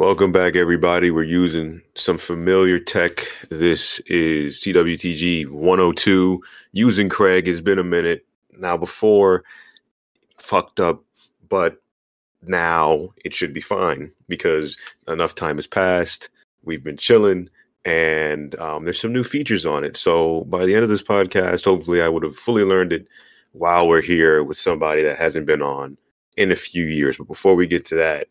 Welcome back, everybody. We're using some familiar tech. This is TWTG 102. Using Craig. It's been a minute. Now, before, fucked up, but now it should be fine because enough time has passed. We've been chilling, and um, there's some new features on it. So, by the end of this podcast, hopefully, I would have fully learned it while we're here with somebody that hasn't been on in a few years. But before we get to that,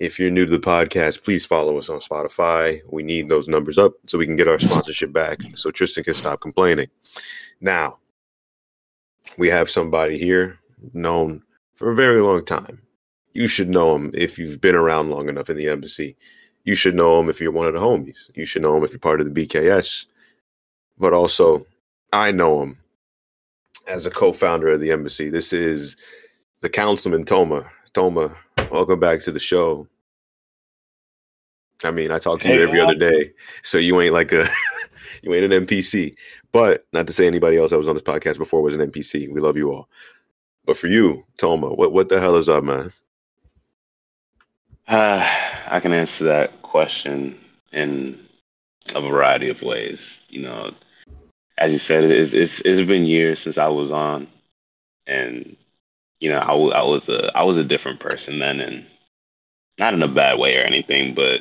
if you're new to the podcast, please follow us on Spotify. We need those numbers up so we can get our sponsorship back so Tristan can stop complaining. Now, we have somebody here known for a very long time. You should know him if you've been around long enough in the embassy. You should know him if you're one of the homies. You should know him if you're part of the BKS. But also, I know him as a co founder of the embassy. This is the councilman, Toma. Toma, welcome back to the show. I mean, I talk to hey, you every other day, so you ain't like a you ain't an NPC. But not to say anybody else that was on this podcast before was an NPC. We love you all. But for you, Toma, what what the hell is up, man? Uh, I can answer that question in a variety of ways. You know, as you said, it's it's, it's been years since I was on, and you know, I, was a I was a different person then, and not in a bad way or anything, but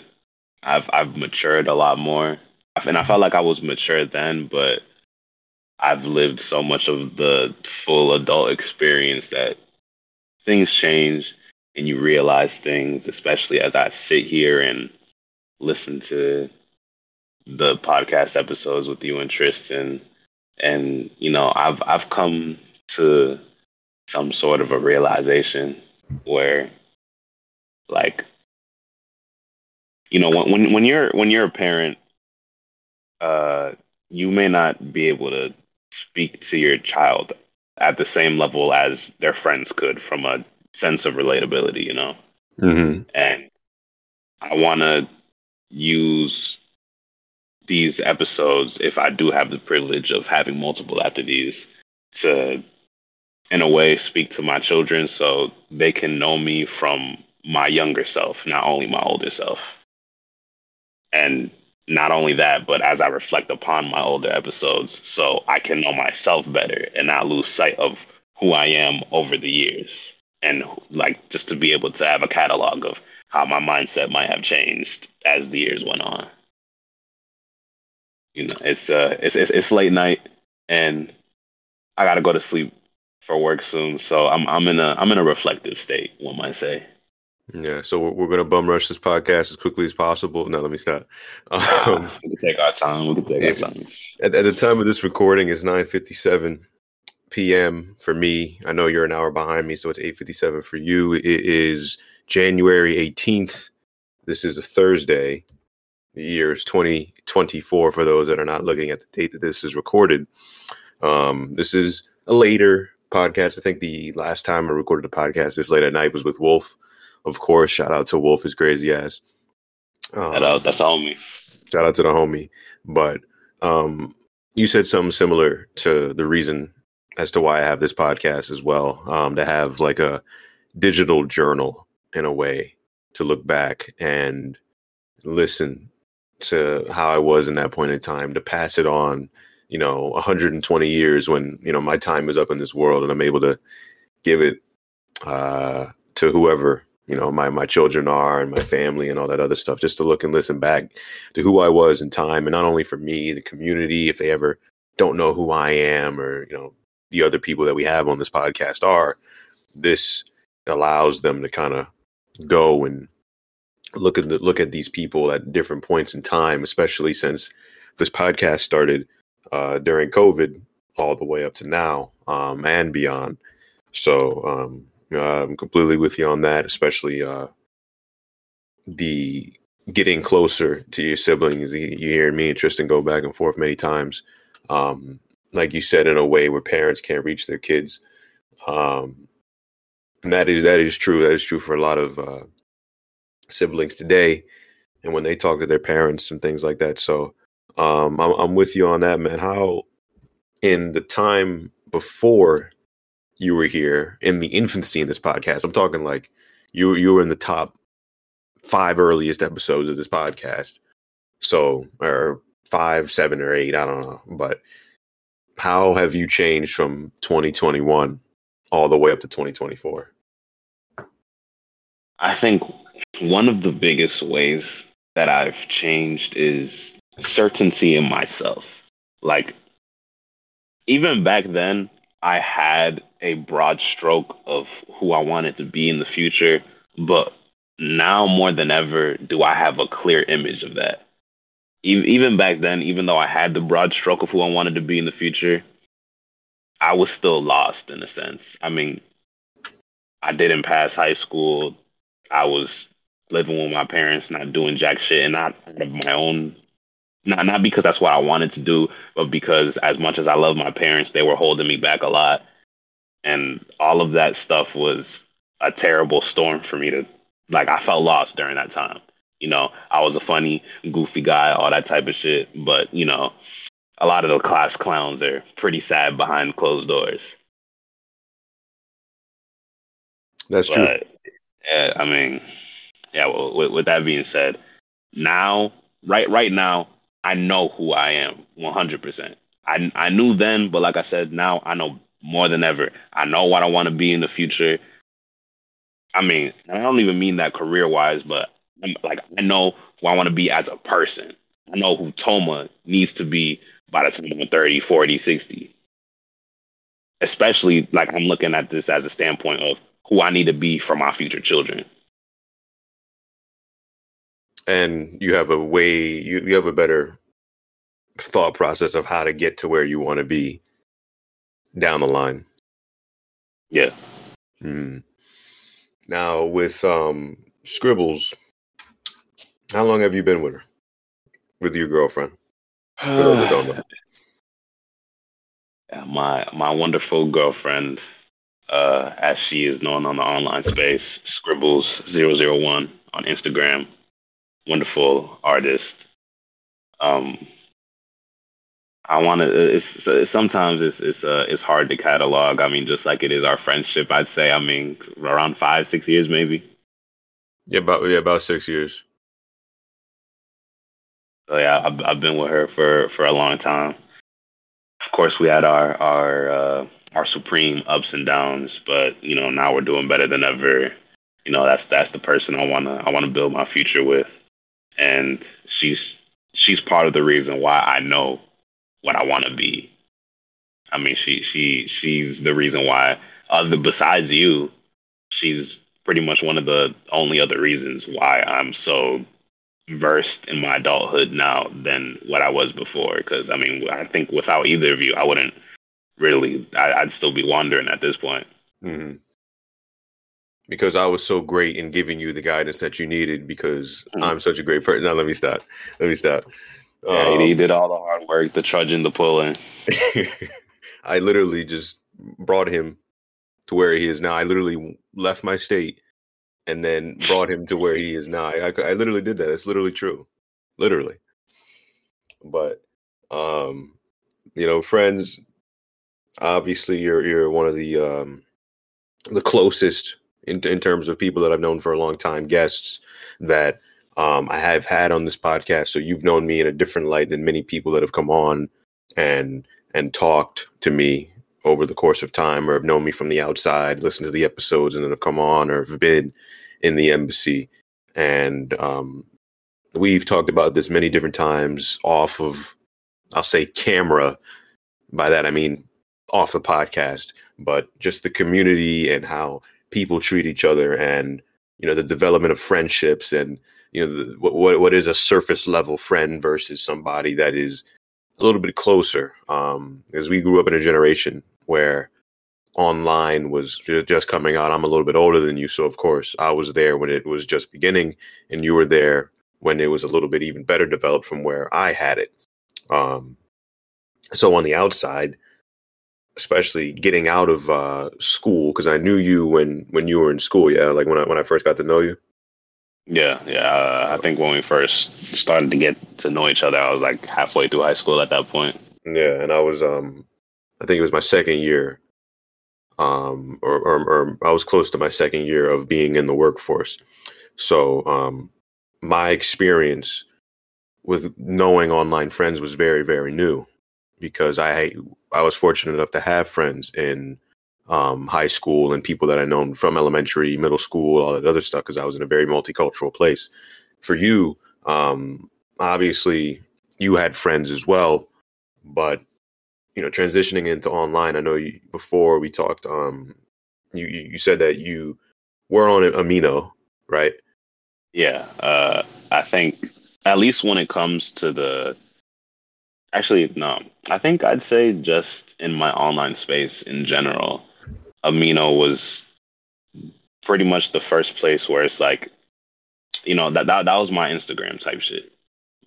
I've I've matured a lot more, and I felt like I was mature then, but I've lived so much of the full adult experience that things change, and you realize things, especially as I sit here and listen to the podcast episodes with you and Tristan, and you know, I've I've come to some sort of a realization where like you know when when you're when you're a parent uh you may not be able to speak to your child at the same level as their friends could from a sense of relatability you know mm-hmm. and i want to use these episodes if i do have the privilege of having multiple after these to in a way speak to my children so they can know me from my younger self, not only my older self. And not only that, but as I reflect upon my older episodes, so I can know myself better and not lose sight of who I am over the years. And like just to be able to have a catalog of how my mindset might have changed as the years went on. You know, it's uh it's it's, it's late night and I gotta go to sleep for work soon, so I'm I'm in a I'm in a reflective state. One might say. Yeah, so we're, we're gonna bum rush this podcast as quickly as possible. No, let me stop. Um, we can take our time. We can take our time. At, at the time of this recording, it's nine fifty seven p.m. for me. I know you're an hour behind me, so it's eight fifty seven for you. It is January eighteenth. This is a Thursday. The year is twenty twenty four. For those that are not looking at the date that this is recorded, um, this is a later podcast. I think the last time I recorded a podcast this late at night was with Wolf. Of course, shout out to Wolf, his crazy ass. Um, shout out, that's homie. Shout out to the homie. But um, you said something similar to the reason as to why I have this podcast as well. Um, to have like a digital journal in a way to look back and listen to how I was in that point in time, to pass it on you know 120 years when you know my time is up in this world and i'm able to give it uh to whoever you know my my children are and my family and all that other stuff just to look and listen back to who i was in time. And not only for me the community if they ever don't know who i am or you know the other people that we have on this podcast are this allows them to kind of go and look at the, look at these people at different points in time especially since this podcast started uh, during COVID all the way up to now um, and beyond. So um, I'm completely with you on that, especially uh, the getting closer to your siblings. You, you hear me and Tristan go back and forth many times. Um, like you said, in a way where parents can't reach their kids. Um, and that is that is true. That is true for a lot of uh, siblings today. And when they talk to their parents and things like that. So um, I'm, I'm with you on that, man. How in the time before you were here in the infancy in this podcast, I'm talking like you you were in the top five earliest episodes of this podcast. So, or five, seven, or eight, I don't know. But how have you changed from 2021 all the way up to 2024? I think one of the biggest ways that I've changed is certainty in myself. Like, even back then, I had a broad stroke of who I wanted to be in the future, but now more than ever do I have a clear image of that. Even back then, even though I had the broad stroke of who I wanted to be in the future, I was still lost in a sense. I mean, I didn't pass high school. I was living with my parents, not doing jack shit, and not out of my own. Not not because that's what I wanted to do, but because as much as I love my parents, they were holding me back a lot, and all of that stuff was a terrible storm for me to. Like I felt lost during that time. You know, I was a funny, goofy guy, all that type of shit. But you know, a lot of the class clowns are pretty sad behind closed doors. That's but, true. Yeah, I mean, yeah. Well, with, with that being said, now, right, right now, I know who I am, one hundred percent. I I knew then, but like I said, now I know more than ever. I know what I want to be in the future. I mean, I don't even mean that career wise, but I'm, like I know who I want to be as a person. I know who Toma needs to be by the time I'm 30, 40, 60. Especially like I'm looking at this as a standpoint of who I need to be for my future children. And you have a way you, you have a better thought process of how to get to where you want to be down the line. Yeah. Mm. Now with um Scribbles, how long have you been with her? With your girlfriend? yeah, my my wonderful girlfriend, uh, as she is known on the online space, Scribbles001 on Instagram. Wonderful artist. Um, I want to. It's, sometimes it's it's uh it's hard to catalog. I mean, just like it is our friendship. I'd say. I mean, around five, six years, maybe. Yeah, about yeah, about six years. So yeah, I've, I've been with her for for a long time. Of course, we had our our uh, our supreme ups and downs, but you know now we're doing better than ever. You know that's that's the person I wanna I wanna build my future with, and she's she's part of the reason why I know what I want to be. I mean, she she she's the reason why. Other besides you, she's pretty much one of the only other reasons why I'm so versed in my adulthood now than what I was before. Because I mean, I think without either of you, I wouldn't really. I, would still be wandering at this point. Mm-hmm. Because I was so great in giving you the guidance that you needed. Because mm-hmm. I'm such a great person. Now let me stop. Let me stop. Yeah, um, he did all the hard work, the trudging, the pulling. I literally just brought him to where he is now. I literally left my state and then brought him to where he is now. I, I, I literally did that. It's literally true, literally. But um, you know, friends. Obviously, you're you're one of the um, the closest in in terms of people that I've known for a long time, guests that um, I have had on this podcast. So you've known me in a different light than many people that have come on and and talked to me over the course of time or have known me from the outside, listened to the episodes and then have come on or have been in the embassy. And um, we've talked about this many different times off of, I'll say camera. By that, I mean off the podcast, but just the community and how people treat each other and, you know, the development of friendships and, you know, the, what, what is a surface level friend versus somebody that is a little bit closer. Um, because we grew up in a generation where online was just coming out. I'm a little bit older than you, so of course I was there when it was just beginning, and you were there when it was a little bit even better developed from where I had it. Um, so on the outside, especially getting out of uh, school, because I knew you when when you were in school. Yeah, like when I when I first got to know you. Yeah, yeah. Uh, I think when we first started to get to know each other, I was like halfway through high school at that point. Yeah, and I was um, I think it was my second year um, or, or, or, I was close to my second year of being in the workforce. So um, my experience with knowing online friends was very very new because I I was fortunate enough to have friends in um, high school and people that I known from elementary, middle school, all that other stuff because I was in a very multicultural place. For you, um, obviously, you had friends as well, but you know, transitioning into online. I know you, before we talked. Um, you you said that you were on Amino, right? Yeah, uh, I think at least when it comes to the actually no, I think I'd say just in my online space in general, Amino was pretty much the first place where it's like, you know, that that that was my Instagram type shit.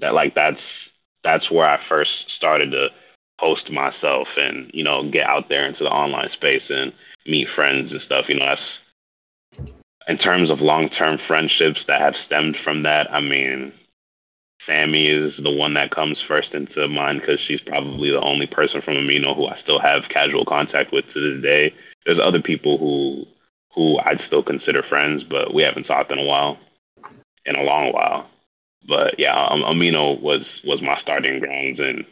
That like that's that's where I first started to post myself and you know get out there into the online space and meet friends and stuff. You know, that's in terms of long term friendships that have stemmed from that, I mean, Sammy is the one that comes first into mind because she's probably the only person from Amino who I still have casual contact with to this day. There's other people who who I'd still consider friends, but we haven't talked in a while, in a long while. But yeah, Amino was was my starting grounds, and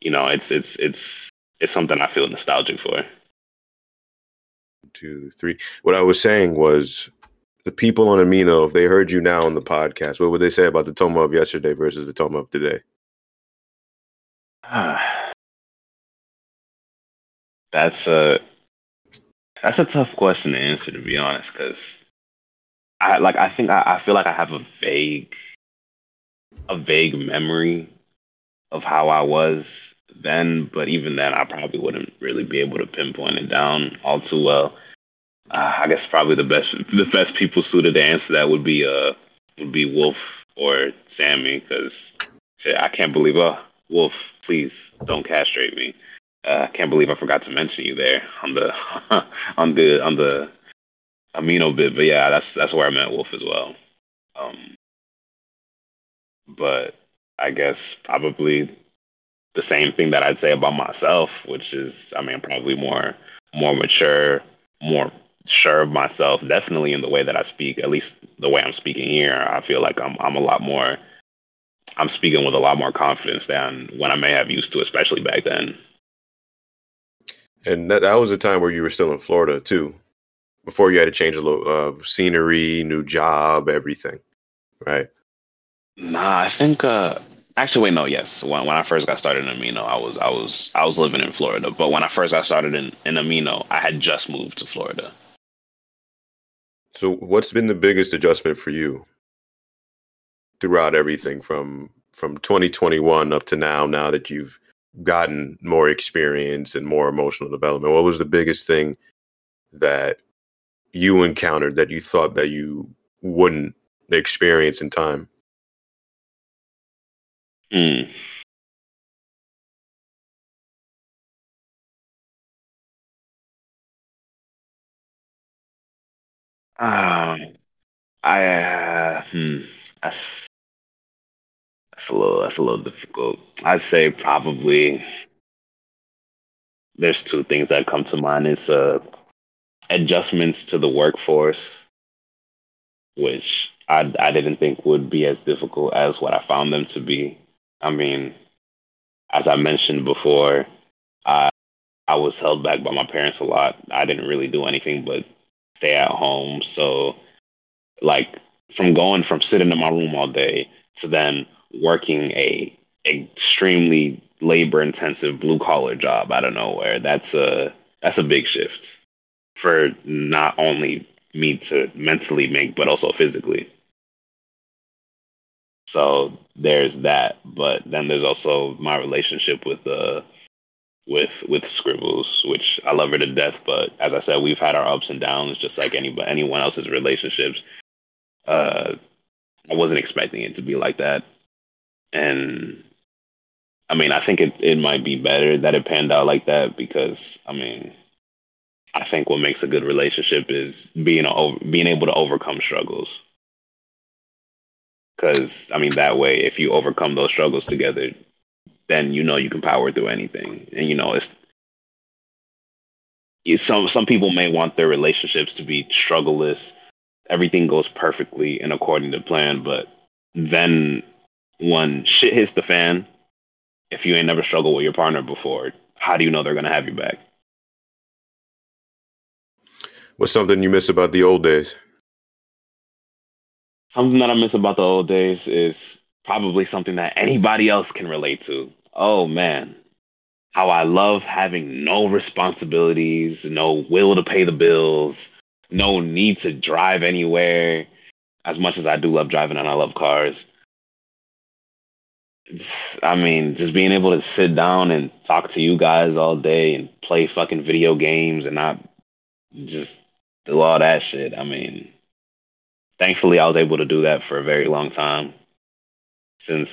you know, it's it's it's it's something I feel nostalgic for. Two, three. What I was saying was the people on Amino, if they heard you now on the podcast, what would they say about the Toma of yesterday versus the Toma of today? Ah. that's a that's a tough question to answer, to be honest, because I like I think I, I feel like I have a vague a vague memory of how I was then, but even then, I probably wouldn't really be able to pinpoint it down all too well uh, I guess probably the best the best people suited to answer that would be uh would be Wolf or Sammy because I can't believe uh Wolf please don't castrate me. Uh, I can't believe I forgot to mention you there on the on the on the amino bit but yeah that's that's where I met Wolf as well. Um but I guess probably the same thing that I'd say about myself which is I mean probably more more mature more sure of myself, definitely in the way that I speak, at least the way I'm speaking here. I feel like I'm I'm a lot more I'm speaking with a lot more confidence than when I may have used to, especially back then. And that, that was a time where you were still in Florida too, before you had to change a little uh, scenery, new job, everything, right? Nah, I think. uh Actually, wait, no. Yes, when when I first got started in Amino, I was I was I was living in Florida. But when I first got started in in Amino, I had just moved to Florida. So, what's been the biggest adjustment for you throughout everything from from 2021 up to now? Now that you've gotten more experience and more emotional development, what was the biggest thing that you encountered that you thought that you wouldn't experience in time? Hmm. Um, I uh, hmm, that's that's a little that's a little difficult. I'd say probably there's two things that come to mind. It's uh adjustments to the workforce, which I I didn't think would be as difficult as what I found them to be. I mean, as I mentioned before, I I was held back by my parents a lot. I didn't really do anything but stay at home. So, like, from going from sitting in my room all day to then working a extremely labor intensive blue collar job out of nowhere, that's a that's a big shift for not only me to mentally make, but also physically. So there's that, but then there's also my relationship with the with with Scribbles, which I love her to death. But as I said, we've had our ups and downs, just like any anyone else's relationships. Uh, I wasn't expecting it to be like that, and I mean, I think it it might be better that it panned out like that because I mean, I think what makes a good relationship is being over, being able to overcome struggles. Because I mean, that way, if you overcome those struggles together, then you know you can power through anything. And you know, it's some some people may want their relationships to be struggleless, everything goes perfectly and according to plan, but then when shit hits the fan, if you ain't never struggled with your partner before, how do you know they're gonna have you back? What's something you miss about the old days? Something that I miss about the old days is probably something that anybody else can relate to. Oh man, how I love having no responsibilities, no will to pay the bills, no need to drive anywhere. As much as I do love driving and I love cars, I mean, just being able to sit down and talk to you guys all day and play fucking video games and not just do all that shit. I mean, thankfully, I was able to do that for a very long time. Since,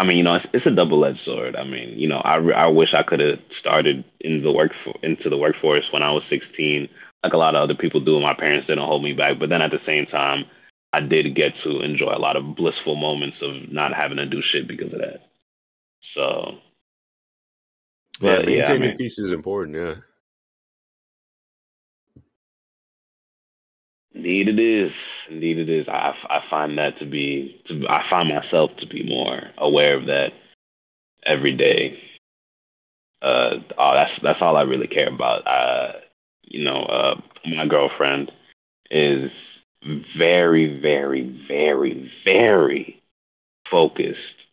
I mean, you know, it's, it's a double edged sword. I mean, you know, I, I wish I could have started in the work for, into the workforce when I was 16, like a lot of other people do. My parents didn't hold me back, but then at the same time, I did get to enjoy a lot of blissful moments of not having to do shit because of that. So, but, yeah, maintaining yeah, I mean, peace is important. Yeah. Indeed, it is. Indeed, it is. I, I find that to be. To, I find myself to be more aware of that every day. Uh, oh, that's that's all I really care about. Uh, you know, uh, my girlfriend is very, very, very, very focused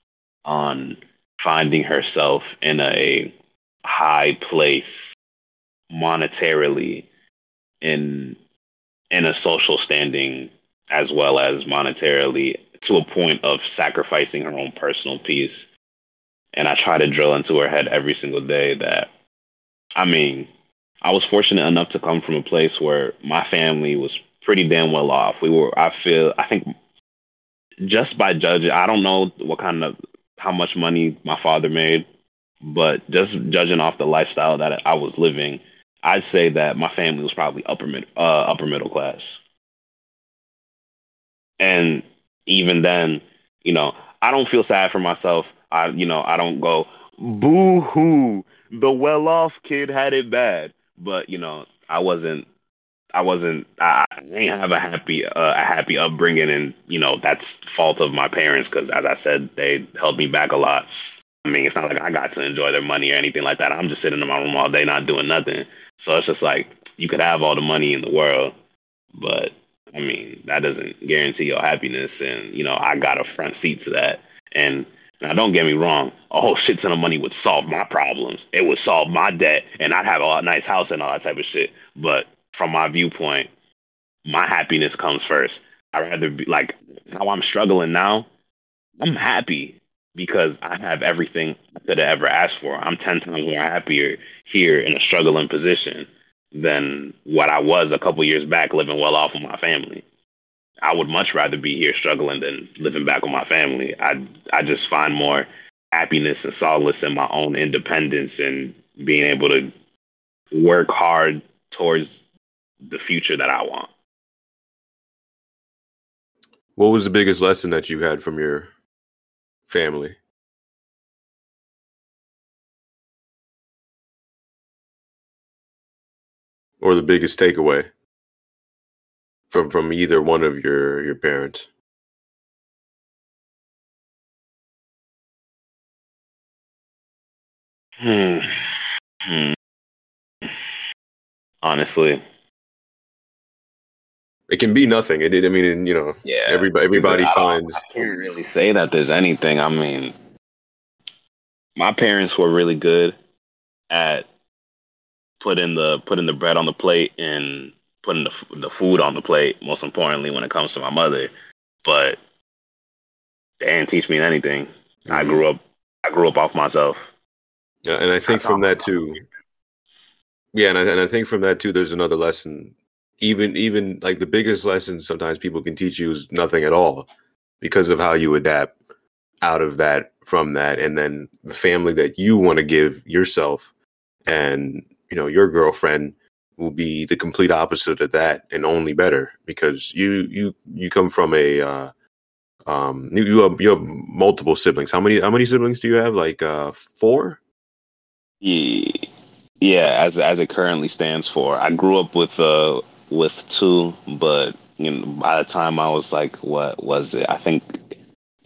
on finding herself in a high place monetarily in in a social standing as well as monetarily to a point of sacrificing her own personal peace. And I try to drill into her head every single day that I mean, I was fortunate enough to come from a place where my family was pretty damn well off. We were, I feel, I think, just by judging, I don't know what kind of how much money my father made, but just judging off the lifestyle that I was living, I'd say that my family was probably upper mid, uh, upper middle class. And even then, you know, I don't feel sad for myself. I, you know, I don't go boo hoo. The well off kid had it bad, but you know, I wasn't I wasn't I, I didn't have a happy uh, a happy upbringing, and you know that's fault of my parents because as I said, they held me back a lot. I mean, it's not like I got to enjoy their money or anything like that. I'm just sitting in my room all day not doing nothing. So it's just like you could have all the money in the world, but I mean that doesn't guarantee your happiness. And you know, I got a front seat to that. And now, don't get me wrong, a whole shit ton of money would solve my problems. It would solve my debt, and I'd have a nice house and all that type of shit. But from my viewpoint, my happiness comes first. I'd rather be like how I'm struggling now. I'm happy because I have everything I could have ever asked for. I'm ten times more happier here in a struggling position than what I was a couple years back living well off with my family. I would much rather be here struggling than living back with my family. I I just find more happiness and solace in my own independence and being able to work hard towards the future that I want. What was the biggest lesson that you had from your family? Or the biggest takeaway from from either one of your your parents? Hmm. hmm. Honestly, it can be nothing. It, did I mean, you know, yeah. Everybody, everybody I finds. I can't really say that there's anything. I mean, my parents were really good at putting the putting the bread on the plate and putting the the food on the plate. Most importantly, when it comes to my mother, but they didn't teach me anything. Mm-hmm. I grew up. I grew up off myself. Yeah, and I think from that too. Yeah, and I, and I think from that too, there's another lesson even even like the biggest lesson sometimes people can teach you is nothing at all because of how you adapt out of that from that and then the family that you want to give yourself and you know your girlfriend will be the complete opposite of that and only better because you you you come from a uh um you, you have you have multiple siblings. How many how many siblings do you have? Like uh four? Yeah yeah as as it currently stands for. I grew up with uh with two, but you know, by the time I was like, what was it? I think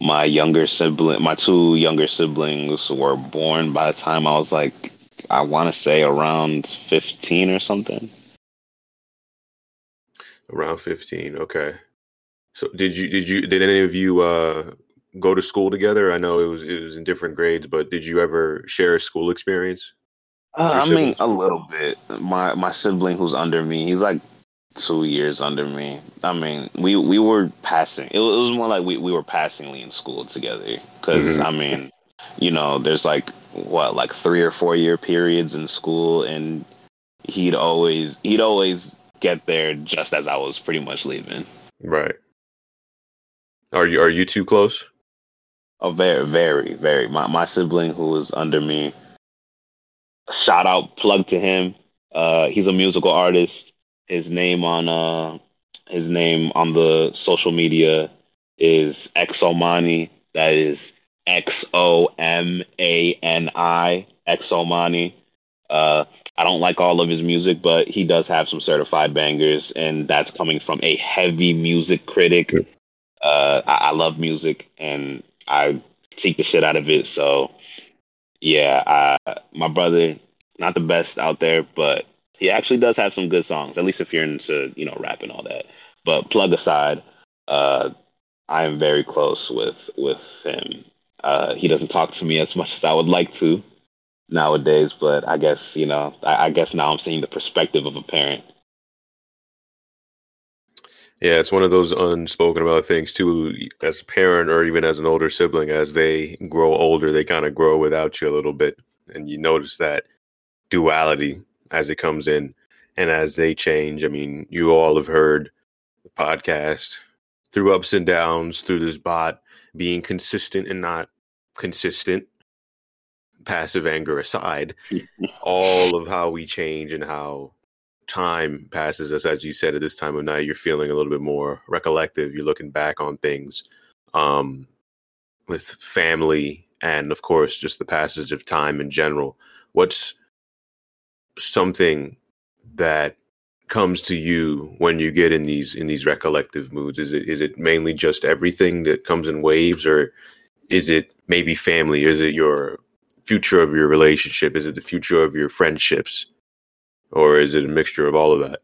my younger sibling, my two younger siblings were born by the time I was like, I want to say around 15 or something. Around 15. Okay. So did you, did you, did any of you, uh, go to school together? I know it was, it was in different grades, but did you ever share a school experience? Uh, I mean, a little bit. My, my sibling who's under me, he's like two years under me. I mean, we we were passing. It was, more like we, we were passingly in school together. Because mm-hmm. I mean, you know, there's like what like three or four year periods in school, and he'd always he'd always get there just as I was pretty much leaving. Right. Are you are you too close? Oh, very, very, very. My my sibling who was under me. Shout out, plug to him. Uh, he's a musical artist his name on uh his name on the social media is Exomani. That is X O M A N I Exomani. Uh, I don't like all of his music, but he does have some certified bangers, and that's coming from a heavy music critic. Uh, I, I love music, and I take the shit out of it. So, yeah, I, my brother, not the best out there, but he actually does have some good songs, at least if you're into, you know, rap and all that. But plug aside, uh, I am very close with with him. Uh, he doesn't talk to me as much as I would like to nowadays, but I guess you know, I, I guess now I'm seeing the perspective of a parent. Yeah, it's one of those unspoken about things too. As a parent, or even as an older sibling, as they grow older, they kind of grow without you a little bit, and you notice that duality as it comes in and as they change. I mean, you all have heard the podcast through ups and downs, through this bot being consistent and not consistent, passive anger aside, all of how we change and how time passes us. As you said, at this time of night, you're feeling a little bit more recollective. You're looking back on things um, with family and, of course, just the passage of time in general. What's something that comes to you when you get in these in these recollective moods? Is it is it mainly just everything that comes in waves, or is it maybe family? Is it your future of your relationship? Is it the future of your friendships, or is it a mixture of all of that?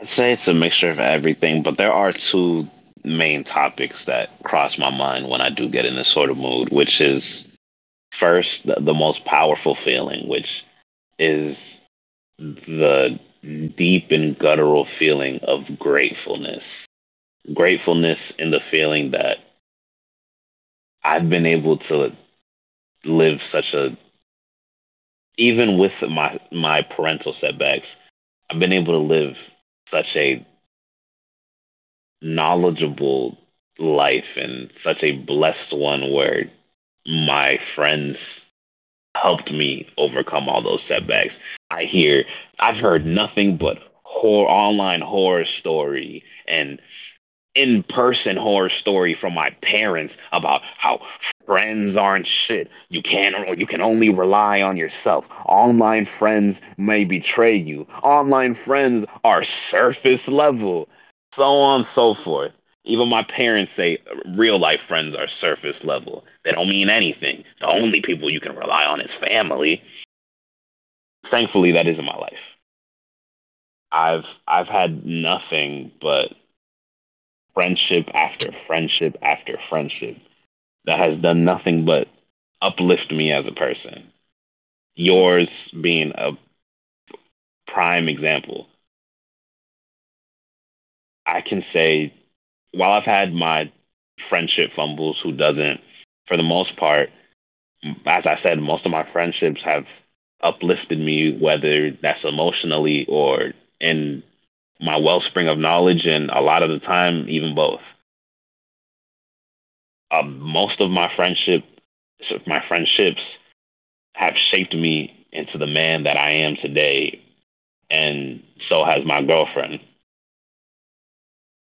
I'd say it's a mixture of everything, but there are two main topics that cross my mind when I do get in this sort of mood, which is first the, the most powerful feeling, which is the deep and guttural feeling of gratefulness. Gratefulness in the feeling that I've been able to live such a even with my my parental setbacks, I've been able to live such a knowledgeable life and such a blessed one where my friends helped me overcome all those setbacks. I hear, I've heard nothing but horror, online horror story and in person horror story from my parents about how friends aren't shit. You can't, you can only rely on yourself. Online friends may betray you. Online friends are surface level. So on and so forth. Even my parents say real life friends are surface level. They don't mean anything. The only people you can rely on is family. Thankfully, that isn't my life. I've I've had nothing but friendship after friendship after friendship that has done nothing but uplift me as a person. Yours being a prime example. I can say while I've had my friendship fumbles, who doesn't, for the most part, as I said, most of my friendships have uplifted me, whether that's emotionally or in my wellspring of knowledge, and a lot of the time, even both. Uh, most of my friendship, my friendships, have shaped me into the man that I am today, and so has my girlfriend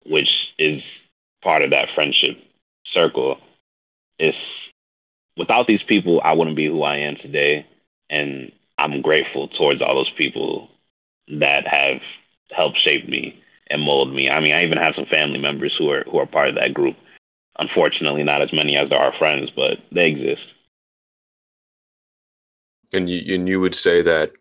which is part of that friendship circle. If without these people, I wouldn't be who I am today. And I'm grateful towards all those people that have helped shape me and mold me. I mean, I even have some family members who are who are part of that group. Unfortunately, not as many as there are friends, but they exist. And you and you would say that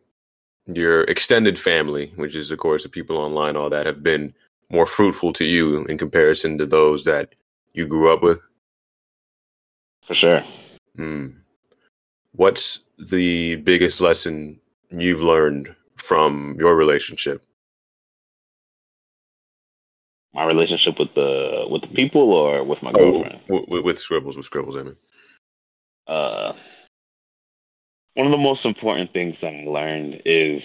your extended family, which is of course the people online, all that, have been more fruitful to you in comparison to those that you grew up with. For sure. Hmm. What's the biggest lesson you've learned from your relationship? My relationship with the with the people or with my oh, girlfriend? Oh, with, with, scribbles, with scribbles, I mean. Uh, one of the most important things that I learned is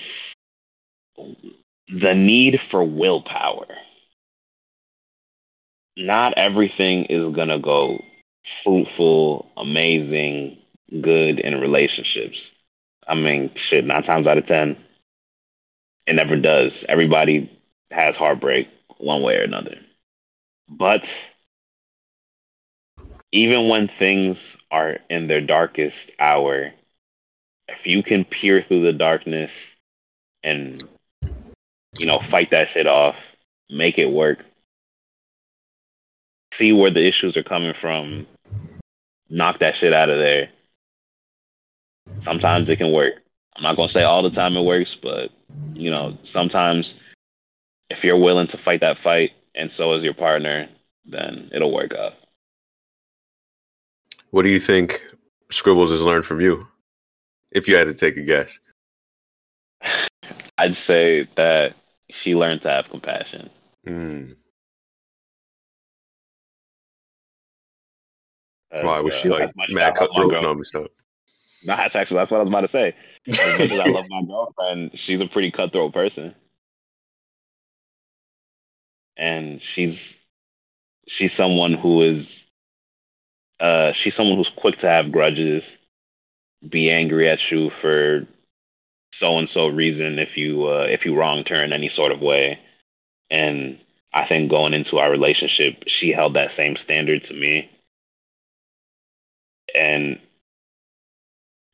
the need for willpower. Not everything is gonna go fruitful, amazing, good in relationships. I mean, shit, nine times out of ten, it never does. Everybody has heartbreak one way or another. But even when things are in their darkest hour, if you can peer through the darkness and you know fight that shit off, make it work, see where the issues are coming from, knock that shit out of there. Sometimes it can work. I'm not gonna say all the time it works, but you know, sometimes if you're willing to fight that fight and so is your partner, then it'll work out. What do you think Scribbles has learned from you? If you had to take a guess. I'd say that she learned to have compassion. Mm. Why was she uh, like mad cutthroat? No, I'm No, that's actually that's what I was about to say. As much as I love my girlfriend, she's a pretty cutthroat person, and she's she's someone who is uh she's someone who's quick to have grudges, be angry at you for so and so reason if you uh, if you wronged her in any sort of way, and I think going into our relationship, she held that same standard to me and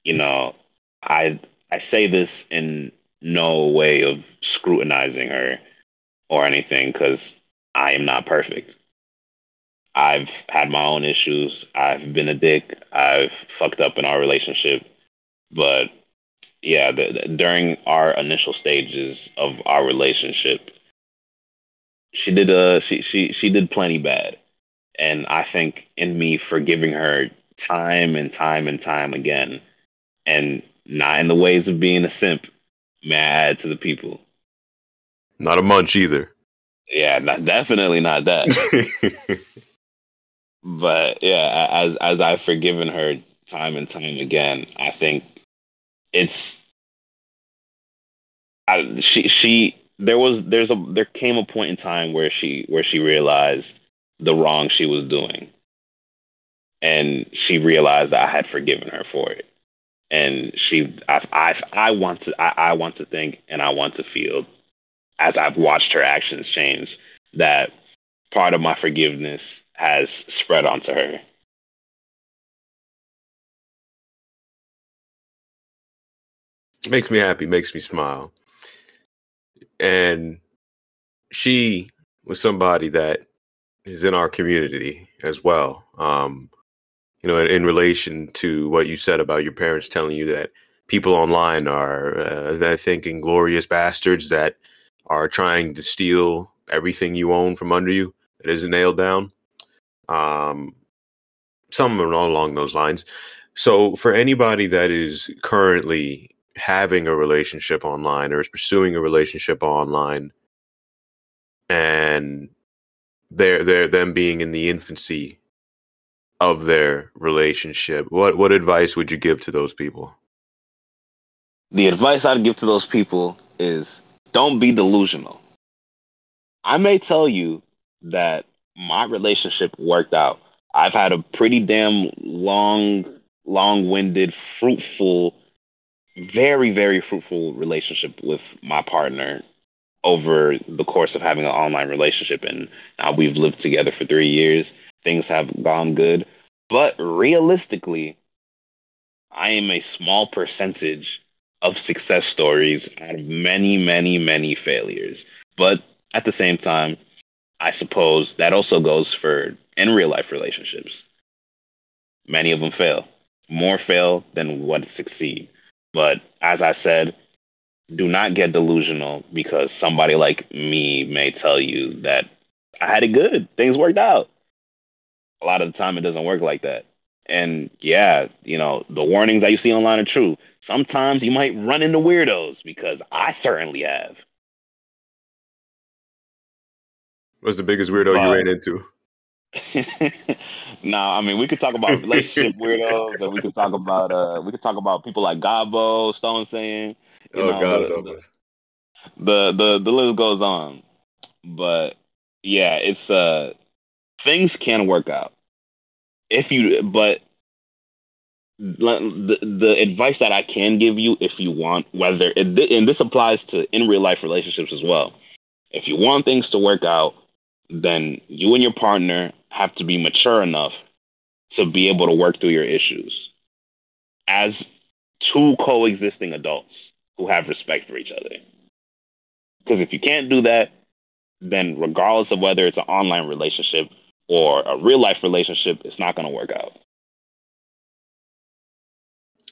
you know, I I say this in no way of scrutinizing her or anything because I am not perfect. I've had my own issues. I've been a dick. I've fucked up in our relationship. But yeah, the, the, during our initial stages of our relationship, she did uh she she she did plenty bad. And I think in me forgiving her time and time and time again, and not in the ways of being a simp. May I add to the people? Not a munch either. Yeah, not, definitely not that. but yeah, as as I've forgiven her time and time again, I think it's I, she she there was there's a there came a point in time where she where she realized the wrong she was doing and she realized I had forgiven her for it. And she, I, I, I want to, I, I want to think, and I want to feel, as I've watched her actions change, that part of my forgiveness has spread onto her. Makes me happy, makes me smile. And she was somebody that is in our community as well. Um, you know, in, in, relation to what you said about your parents telling you that people online are, uh, I think, inglorious bastards that are trying to steal everything you own from under you that isn't nailed down. Um, some are along those lines. So, for anybody that is currently having a relationship online or is pursuing a relationship online, and they're they're them being in the infancy of their relationship, what what advice would you give to those people? The advice I'd give to those people is don't be delusional. I may tell you that my relationship worked out. I've had a pretty damn long, long winded, fruitful, very, very fruitful relationship with my partner over the course of having an online relationship. And now we've lived together for three years things have gone good. But realistically, I am a small percentage of success stories out of many, many, many failures. But at the same time, I suppose that also goes for in real life relationships. Many of them fail. More fail than what succeed. But as I said, do not get delusional because somebody like me may tell you that I had it good. Things worked out. A lot of the time, it doesn't work like that. And yeah, you know, the warnings that you see online are true. Sometimes you might run into weirdos because I certainly have. What's the biggest weirdo you ran into? no, nah, I mean we could talk about relationship weirdos, and we could talk about uh, we could talk about people like Gabo, Stone saying, you oh know, God, the, the, the the list goes on. But yeah, it's uh things can work out if you but the the advice that I can give you if you want whether and this applies to in real life relationships as well. If you want things to work out, then you and your partner have to be mature enough to be able to work through your issues as two coexisting adults who have respect for each other. Because if you can't do that, then regardless of whether it's an online relationship or a real life relationship, it's not going to work out.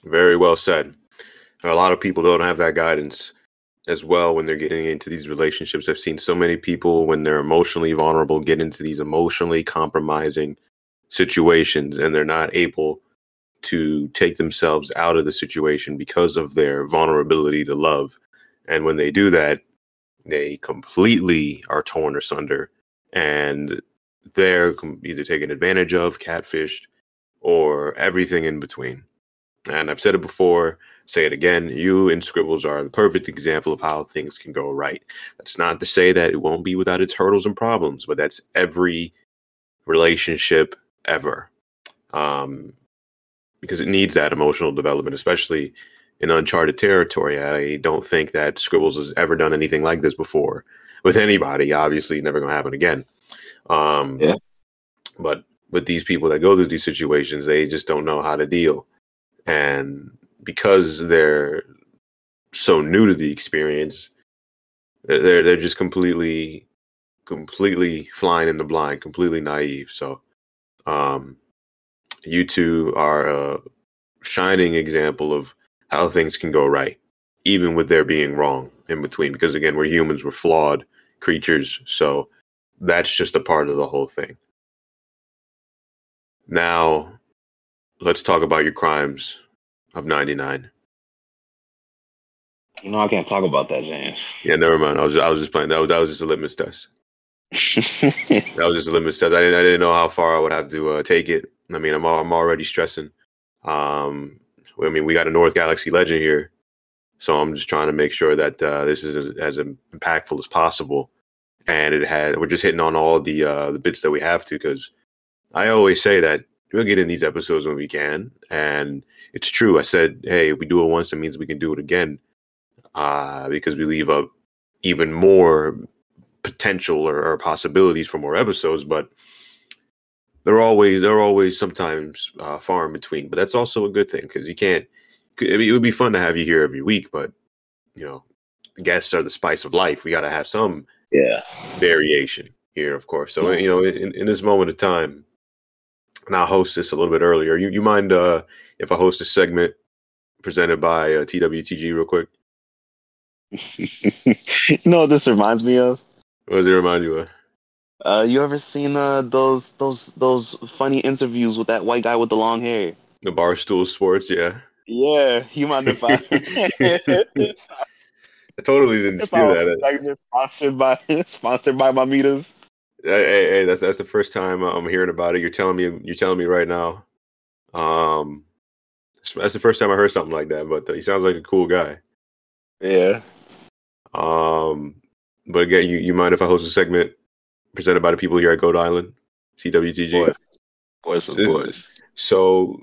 Very well said. A lot of people don't have that guidance as well when they're getting into these relationships. I've seen so many people when they're emotionally vulnerable get into these emotionally compromising situations and they're not able to take themselves out of the situation because of their vulnerability to love. And when they do that, they completely are torn asunder and they're either taken advantage of, catfished, or everything in between. And I've said it before, say it again. You and Scribbles are the perfect example of how things can go right. That's not to say that it won't be without its hurdles and problems, but that's every relationship ever. Um, because it needs that emotional development, especially in uncharted territory. I don't think that Scribbles has ever done anything like this before with anybody. Obviously, never going to happen again. Um, yeah. But with these people that go through these situations, they just don't know how to deal. And because they're so new to the experience, they're they're just completely completely flying in the blind, completely naive. So um you two are a shining example of how things can go right, even with there being wrong in between. Because again, we're humans, we're flawed creatures. So that's just a part of the whole thing. Now, let's talk about your crimes of 99. You know, I can't talk about that, James. Yeah, never mind. I was, I was just playing. That was, that was just a litmus test. that was just a litmus test. I didn't, I didn't know how far I would have to uh, take it. I mean, I'm, I'm already stressing. Um, I mean, we got a North Galaxy legend here, so I'm just trying to make sure that uh, this is as, as impactful as possible and it had we're just hitting on all the uh, the bits that we have to because I always say that we'll get in these episodes when we can, and it's true. I said, hey, if we do it once, it means we can do it again, uh, because we leave up even more potential or, or, possibilities for more episodes, but. They're always they're always sometimes uh, far in between, but that's also a good thing because you can't. it would be fun to have you here every week, but you know, guests are the spice of life. We got to have some yeah variation here, of course. So you know, in, in this moment of time, and I'll host this a little bit earlier. You you mind uh, if I host a segment presented by uh, TWTG real quick? you know what this reminds me of? What does it remind you of? Uh, you ever seen uh, those those those funny interviews with that white guy with the long hair? The Barstool Sports, yeah. Yeah, you mind if I? I totally didn't steal that. Sponsored by sponsored by Mamitas. Hey, hey, hey, that's that's the first time I'm hearing about it. You're telling me you're telling me right now. Um, that's the first time I heard something like that. But uh, he sounds like a cool guy. Yeah. Um, but again, you you mind if I host a segment presented by the people here at Goat Island, TWTG? Of course, of course. So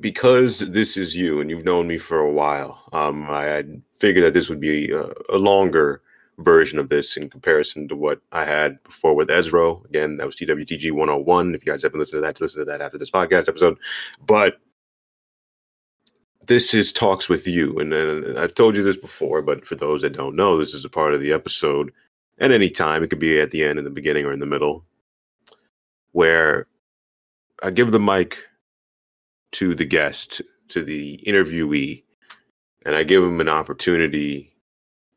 because this is you and you've known me for a while, um, I had figured that this would be a, a, longer version of this in comparison to what I had before with Ezra. Again, that was TWTG 101. If you guys haven't listened to that, listen to that after this podcast episode. But this is talks with you, and, and I've told you this before, but for those that don't know, this is a part of the episode at any time. It could be at the end, in the beginning, or in the middle, where I give the mic to the guest, to the interviewee, and I give them an opportunity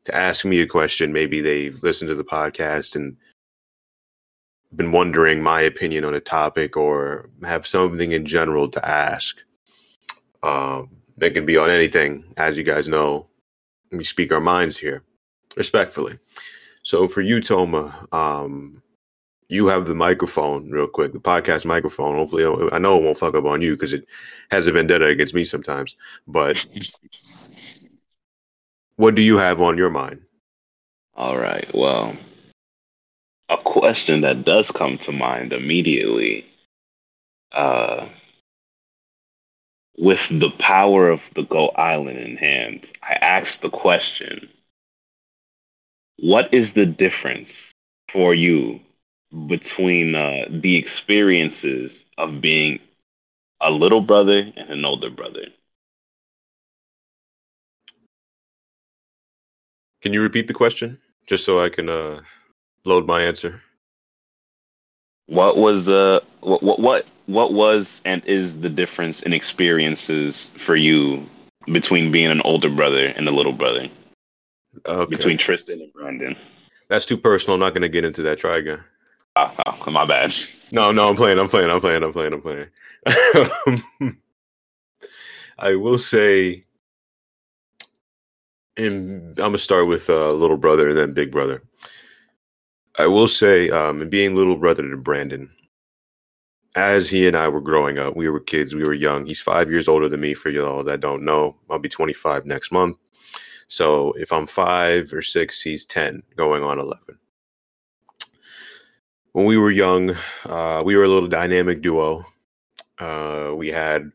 to ask me a question. Maybe they've listened to the podcast and been wondering my opinion on a topic or have something in general to ask. Um, it can be on anything, as you guys know. We speak our minds here, respectfully. So for you, Toma, um, you have the microphone real quick, the podcast microphone. Hopefully, I know it won't fuck up on you because it has a vendetta against me sometimes. But what do you have on your mind? All right. Well, a question that does come to mind immediately uh, with the power of the Goat Island in hand, I asked the question What is the difference for you between uh, the experiences of being a little brother and an older brother? Can you repeat the question just so I can uh, load my answer? What was the uh, what what what was and is the difference in experiences for you between being an older brother and a little brother? Okay. Between Tristan and Brandon. That's too personal. I'm not going to get into that. Try again. Oh, oh, my bad. No, no, I'm playing. I'm playing. I'm playing. I'm playing. I'm playing. I will say, and I'm gonna start with uh, little brother and then big brother. I will say, um, being little brother to Brandon, as he and I were growing up, we were kids, we were young. He's five years older than me. For y'all that don't know, I'll be 25 next month. So if I'm five or six, he's 10, going on 11. When we were young, uh, we were a little dynamic duo. Uh, we had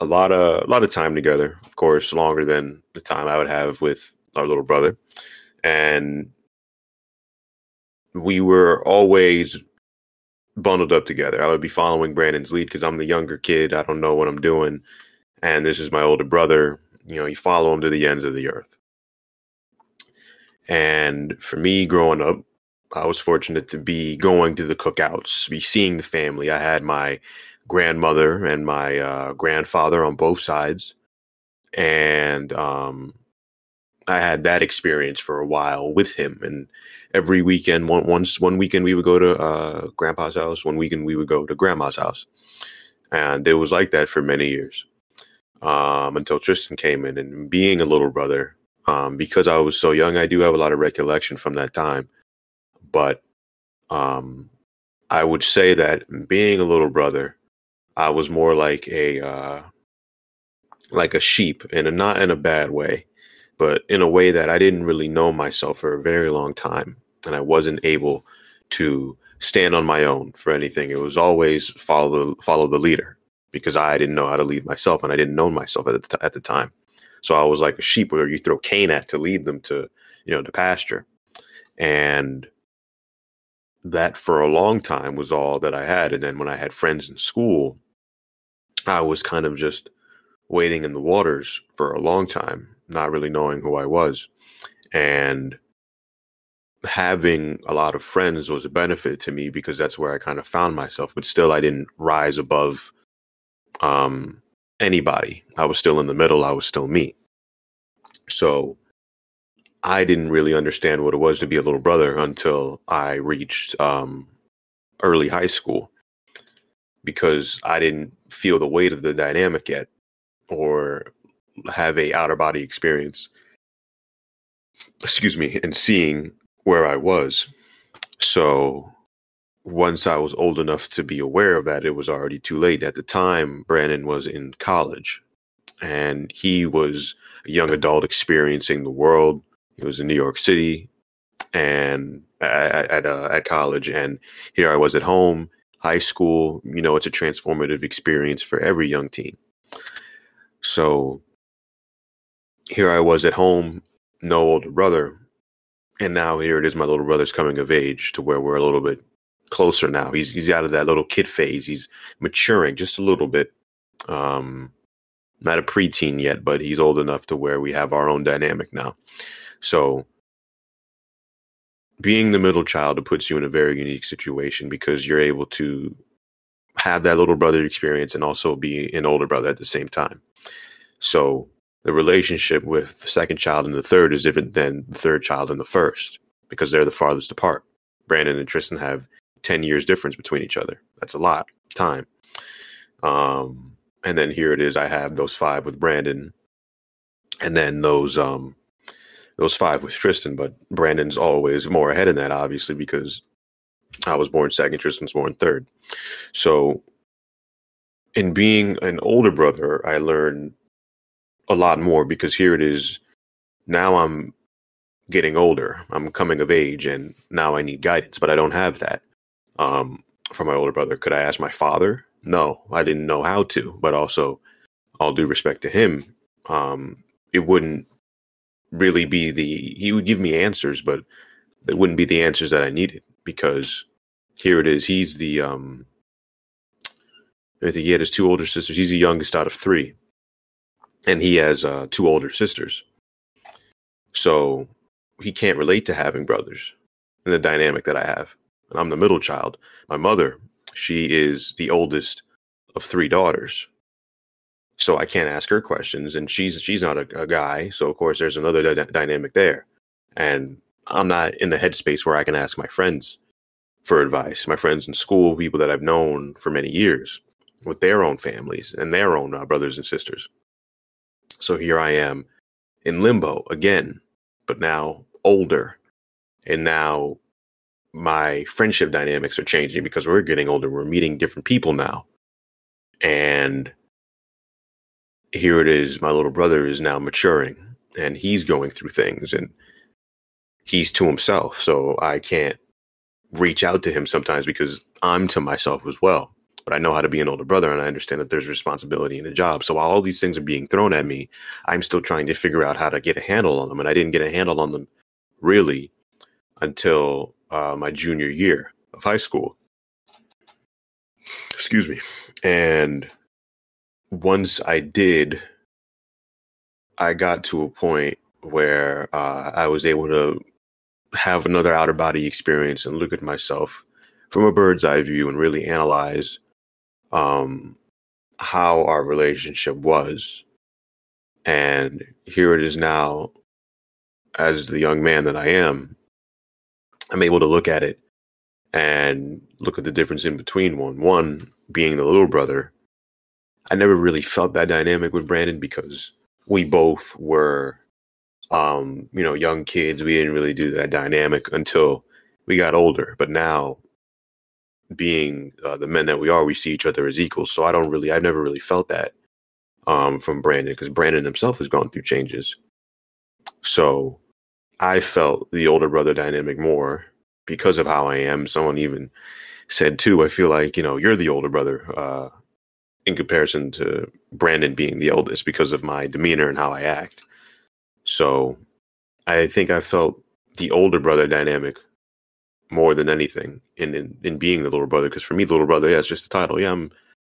a lot of a lot of time together. Of course, longer than the time I would have with our little brother, and we were always bundled up together. I would be following Brandon's lead because I'm the younger kid. I don't know what I'm doing. And this is my older brother. You know, you follow him to the ends of the earth. And for me growing up, I was fortunate to be going to the cookouts, be seeing the family. I had my grandmother and my uh, grandfather on both sides. And um, I had that experience for a while with him, and every weekend, one once one weekend we would go to uh, Grandpa's house, one weekend we would go to Grandma's house, and it was like that for many years um, until Tristan came in. And being a little brother, um, because I was so young, I do have a lot of recollection from that time, but um, I would say that being a little brother, I was more like a uh, like a sheep, and not in a bad way but in a way that I didn't really know myself for a very long time. And I wasn't able to stand on my own for anything. It was always follow the, follow the leader because I didn't know how to lead myself and I didn't know myself at the, t- at the time. So I was like a sheep where you throw cane at to lead them to, you know, to pasture. And that for a long time was all that I had. And then when I had friends in school, I was kind of just wading in the waters for a long time not really knowing who I was. And having a lot of friends was a benefit to me because that's where I kind of found myself. But still, I didn't rise above um, anybody. I was still in the middle. I was still me. So I didn't really understand what it was to be a little brother until I reached um, early high school because I didn't feel the weight of the dynamic yet or have a outer body experience. Excuse me and seeing where i was. So once i was old enough to be aware of that it was already too late. At the time brandon was in college and he was a young adult experiencing the world. He was in new york city and at at, uh, at college and here i was at home high school you know it's a transformative experience for every young teen so here I was at home, no older brother, and now here it is. My little brother's coming of age to where we're a little bit closer now. He's he's out of that little kid phase. He's maturing just a little bit. Um, not a preteen yet, but he's old enough to where we have our own dynamic now. So being the middle child it puts you in a very unique situation because you're able to have that little brother experience and also be an older brother at the same time. So the relationship with the second child and the third is different than the third child and the first because they're the farthest apart. Brandon and Tristan have 10 years difference between each other. That's a lot of time. Um, and then here it is. I have those five with Brandon and then those, um, those five with Tristan, but Brandon's always more ahead in that, obviously, because I was born second, Tristan's born third. So, in being an older brother, I learned a lot more because here it is. Now I'm getting older. I'm coming of age, and now I need guidance, but I don't have that um, from my older brother. Could I ask my father? No, I didn't know how to. But also, all due respect to him, um, it wouldn't really be the. He would give me answers, but it wouldn't be the answers that I needed because here it is. He's the um I think he had his two older sisters. He's the youngest out of three. And he has uh, two older sisters. So he can't relate to having brothers and the dynamic that I have. And I'm the middle child. My mother, she is the oldest of three daughters. So I can't ask her questions and she's she's not a, a guy, so of course there's another dynamic there. And I'm not in the headspace where I can ask my friends for advice, my friends in school, people that I've known for many years with their own families and their own uh, brothers and sisters. So here I am in limbo again, but now older. And now my friendship dynamics are changing because we're getting older. We're meeting different people now. And here it is. My little brother is now maturing and he's going through things and he's to himself. So I can't reach out to him sometimes because I'm to myself as well. But I know how to be an older brother and I understand that there's responsibility in a job. So while all these things are being thrown at me, I'm still trying to figure out how to get a handle on them. And I didn't get a handle on them really until uh, my junior year of high school. Excuse me. And once I did, I got to a point where uh, I was able to have another outer body experience and look at myself from a bird's eye view and really analyze um, how our relationship was. And here it is now, as the young man that I am, I'm able to look at it and look at the difference in between one. One being the little brother. I never really felt that dynamic with Brandon because we both were um, you know, young kids, we didn't really do that dynamic until we got older. But now, being uh, the men that we are, we see each other as equals. So I don't really, I've never really felt that um, from Brandon because Brandon himself has gone through changes. So I felt the older brother dynamic more because of how I am. Someone even said too, I feel like, you know, you're the older brother uh, in comparison to Brandon being the oldest because of my demeanor and how I act. So I think I felt the older brother dynamic more than anything in in, in being the little brother. Because for me, the little brother, yeah, it's just a title. Yeah, I'm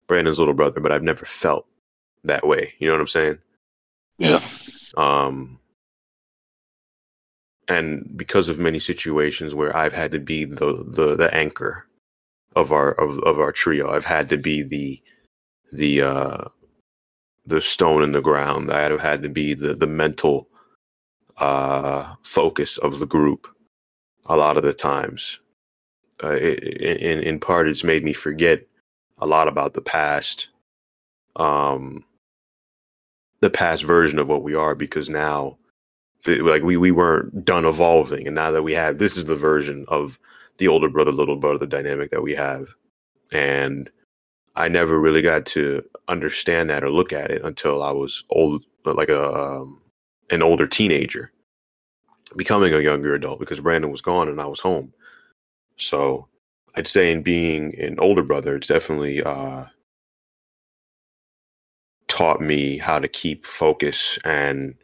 Brandon's little brother, but I've never felt that way. You know what I'm saying? Yeah. Um, and because of many situations where I've had to be the the, the anchor of our of, of our trio, I've had to be the the uh the stone in the ground. That had to be the the mental uh, focus of the group a lot of the times. Uh, in in part, it's made me forget a lot about the past, um, the past version of what we are, because now, like we we weren't done evolving, and now that we have, this is the version of the older brother little brother dynamic that we have, and I never really got to understand that or look at it until I was old, like a um, an older teenager becoming a younger adult because Brandon was gone and I was home. So I'd say in being an older brother, it's definitely uh, taught me how to keep focus and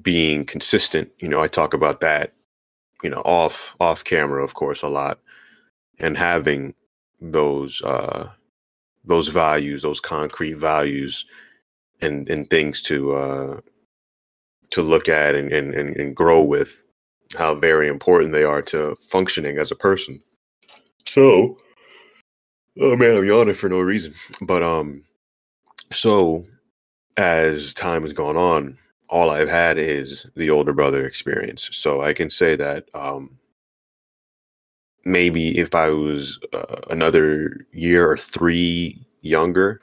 being consistent. You know, I talk about that, you know, off off camera, of course, a lot, and having those uh, those values, those concrete values, and and things to uh, to look at and, and, and, grow with how very important they are to functioning as a person. So, oh man, I'm yawning for no reason. But um, so as time has gone on, all I've had is the older brother experience. So I can say that um, maybe if I was uh, another year or three younger,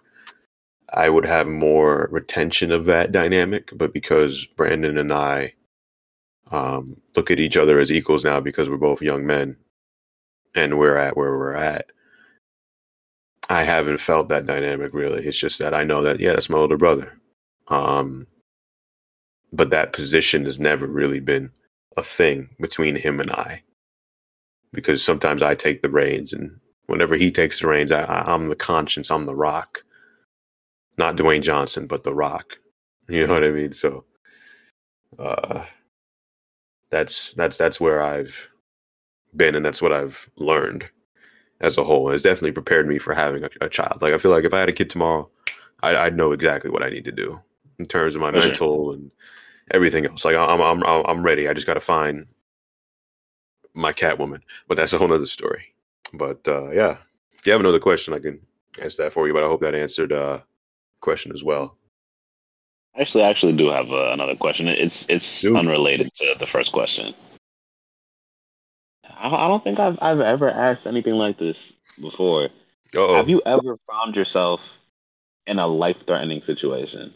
I would have more retention of that dynamic. But because Brandon and I um, look at each other as equals now because we're both young men and we're at where we're at, I haven't felt that dynamic really. It's just that I know that, yeah, that's my older brother. Um, but that position has never really been a thing between him and I. Because sometimes I take the reins, and whenever he takes the reins, I, I'm the conscience, I'm the rock. Not Dwayne Johnson, but the rock. You know what I mean? So uh, that's that's that's where I've been, and that's what I've learned as a whole. It's definitely prepared me for having a, a child. Like I feel like if I had a kid tomorrow, I, I'd know exactly what I need to do in terms of my okay. mental and everything else. Like I'm I'm I'm ready. I just got to find my Catwoman, but that's a whole other story. But uh, yeah, if you have another question, I can answer that for you. But I hope that answered uh, question as well. Actually, I actually do have uh, another question. It's it's Dude. unrelated to the first question. I, I don't think I've I've ever asked anything like this before. Uh-oh. Have you ever found yourself in a life threatening situation?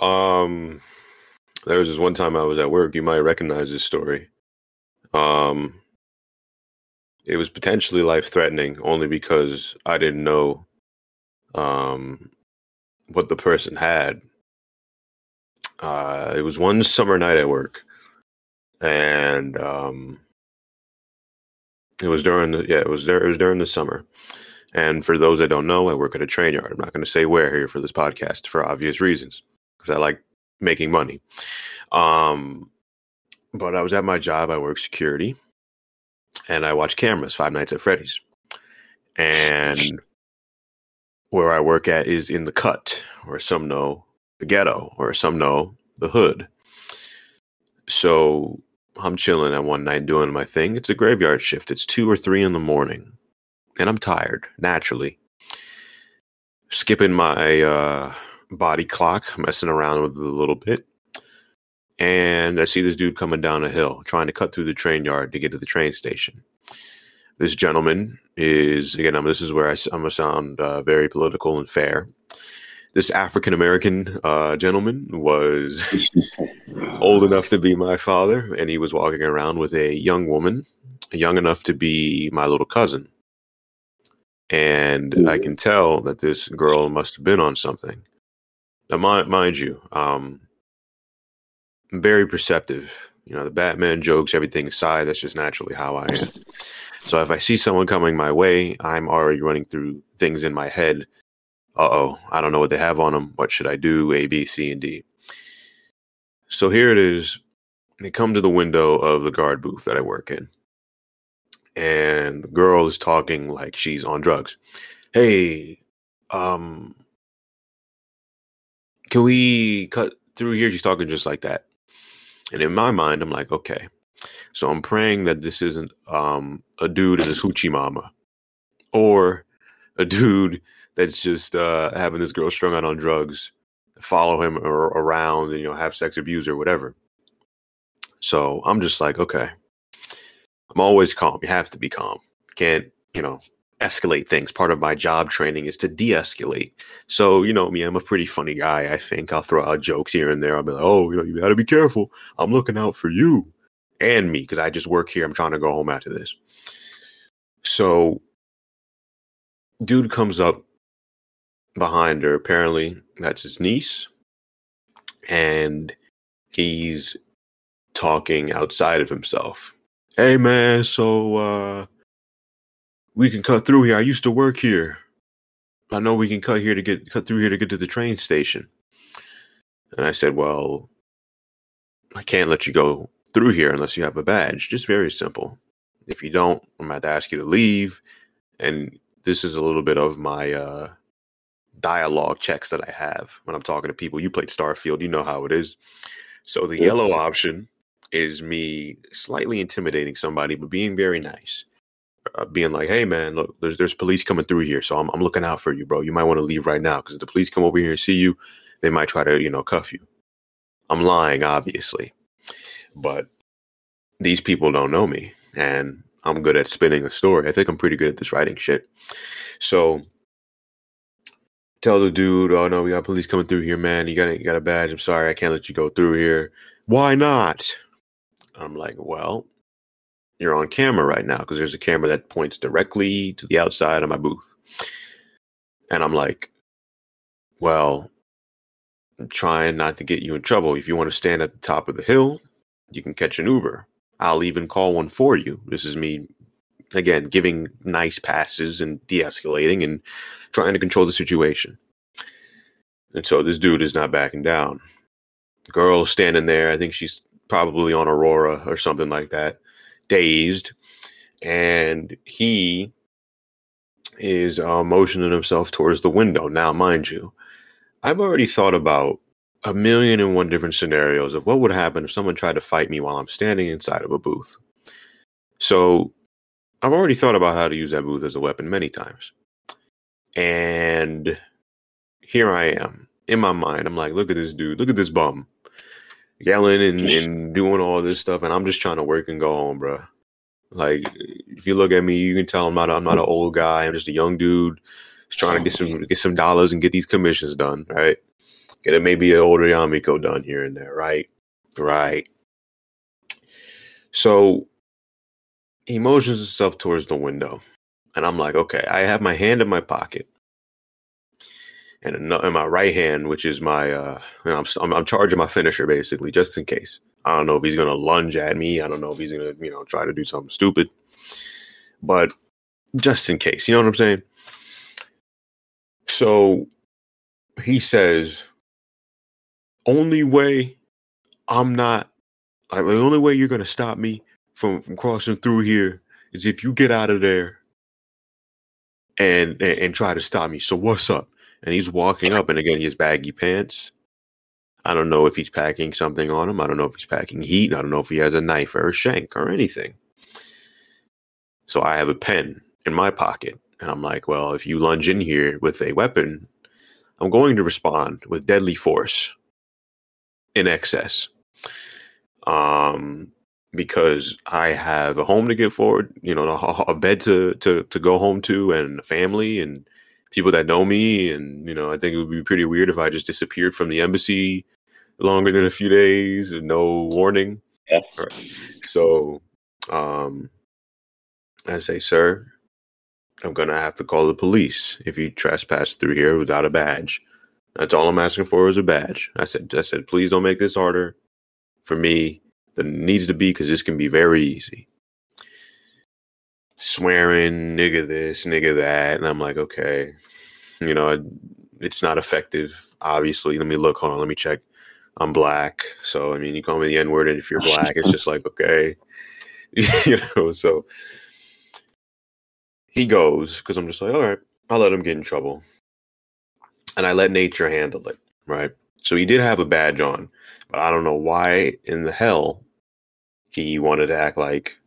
Um, there was this one time I was at work. You might recognize this story. Um, it was potentially life threatening only because I didn't know um, what the person had. Uh, it was one summer night at work, and um, it was during the yeah it was there it was during the summer. And for those that don't know, I work at a train yard. I'm not going to say where here for this podcast for obvious reasons because I like making money. Um, but I was at my job. I work security, and I watch cameras. Five Nights at Freddy's, and where I work at is in the cut, or some know the ghetto, or some know the hood. So I'm chilling at one night doing my thing. It's a graveyard shift. It's two or three in the morning, and I'm tired naturally. Skipping my uh, body clock, messing around with it a little bit. And I see this dude coming down a hill, trying to cut through the train yard to get to the train station. This gentleman is, again, I'm, this is where I, am going to sound uh, very political and fair. This African American uh, gentleman was old enough to be my father, and he was walking around with a young woman, young enough to be my little cousin. And I can tell that this girl must have been on something now, mind, mind you, um, I'm very perceptive. You know, the Batman jokes, everything aside, that's just naturally how I am. So if I see someone coming my way, I'm already running through things in my head. Uh oh, I don't know what they have on them. What should I do? A, B, C, and D. So here it is. They come to the window of the guard booth that I work in. And the girl is talking like she's on drugs. Hey, um, can we cut through here? She's talking just like that. And in my mind, I'm like, okay. So I'm praying that this isn't um, a dude in his hoochie mama or a dude that's just uh, having this girl strung out on drugs, follow him or, around and, you know, have sex abuse or whatever. So I'm just like, okay. I'm always calm. You have to be calm. Can't, you know, escalate things. Part of my job training is to de-escalate. So, you know me, I'm a pretty funny guy. I think I'll throw out jokes here and there. I'll be like, "Oh, you know, you got to be careful. I'm looking out for you and me because I just work here. I'm trying to go home after this." So, dude comes up behind her. Apparently, that's his niece, and he's talking outside of himself. Hey, man. So, uh, we can cut through here. I used to work here. I know we can cut here to get cut through here to get to the train station. And I said, Well, I can't let you go through here unless you have a badge. Just very simple. If you don't, I'm about to ask you to leave. And this is a little bit of my uh, dialogue checks that I have when I'm talking to people. You played Starfield, you know how it is. So the yellow option is me slightly intimidating somebody, but being very nice. Uh, being like, "Hey, man, look, there's there's police coming through here, so I'm I'm looking out for you, bro. You might want to leave right now because if the police come over here and see you, they might try to you know cuff you." I'm lying, obviously, but these people don't know me, and I'm good at spinning a story. I think I'm pretty good at this writing shit. So tell the dude, "Oh no, we got police coming through here, man. You got you got a badge. I'm sorry, I can't let you go through here. Why not?" I'm like, "Well, you're on camera right now because there's a camera that points directly to the outside of my booth." And I'm like, "Well, I'm trying not to get you in trouble. If you want to stand at the top of the hill, you can catch an Uber. I'll even call one for you. This is me again giving nice passes and de-escalating and trying to control the situation. And so this dude is not backing down. The girl standing there, I think she's probably on Aurora or something like that, dazed, and he is uh, motioning himself towards the window. Now, mind you, I've already thought about a million and one different scenarios of what would happen if someone tried to fight me while I'm standing inside of a booth. So I've already thought about how to use that booth as a weapon many times. And here I am in my mind. I'm like, look at this dude, look at this bum yelling and, and doing all this stuff. And I'm just trying to work and go home, bro. Like, if you look at me, you can tell I'm not, I'm not an old guy. I'm just a young dude trying to oh, get some, get some dollars and get these commissions done, right? Get it maybe an older Yamiko done here and there, right? Right. So he motions himself towards the window. And I'm like, okay, I have my hand in my pocket. And in my right hand, which is my, uh, you know, I'm, I'm, charging my finisher basically, just in case. I don't know if he's to lunge at me. I don't know if he's to, you know, try to do something stupid. But just in case, you know what I'm saying? So he says, only way I'm not like the only way you're gonna stop me from from crossing through here is if you get out of there and, and and, try to stop me. So what's up? And he's walking up, and again, he has baggy pants. I don't know if he's packing something on him. I don't know if he's packing heat. I don't know if he has a knife or a shank or anything. So I have a pen in my pocket, and I'm like, well, if you lunge in here with a weapon, I'm going to respond with deadly force in excess. Um, because I have a home to get forward, you know, a, a, bed to, to, to go home to and a family and people that know me. And, you know, I think it would be pretty weird if I just disappeared from the embassy longer than a few days and no warning. Yes. So, um, I say, sir, I'm to have to call the police if you trespass through here without a badge. That's all I'm asking for is a badge. I said, I said, please don't make this harder for me than it needs to be because this can be very easy. Swearing, nigga this, nigga that, and I'm like, okay, you know, it's not effective. Obviously, let me look. Hold on, let me check. I'm black, so I mean, you call me the N word, and if you're black, it's just like okay, you know. So he goes because I'm just like, all right, I'll let him get in trouble and I let nature handle it, right? So he did have a badge on, but I don't know why in the hell he wanted to act like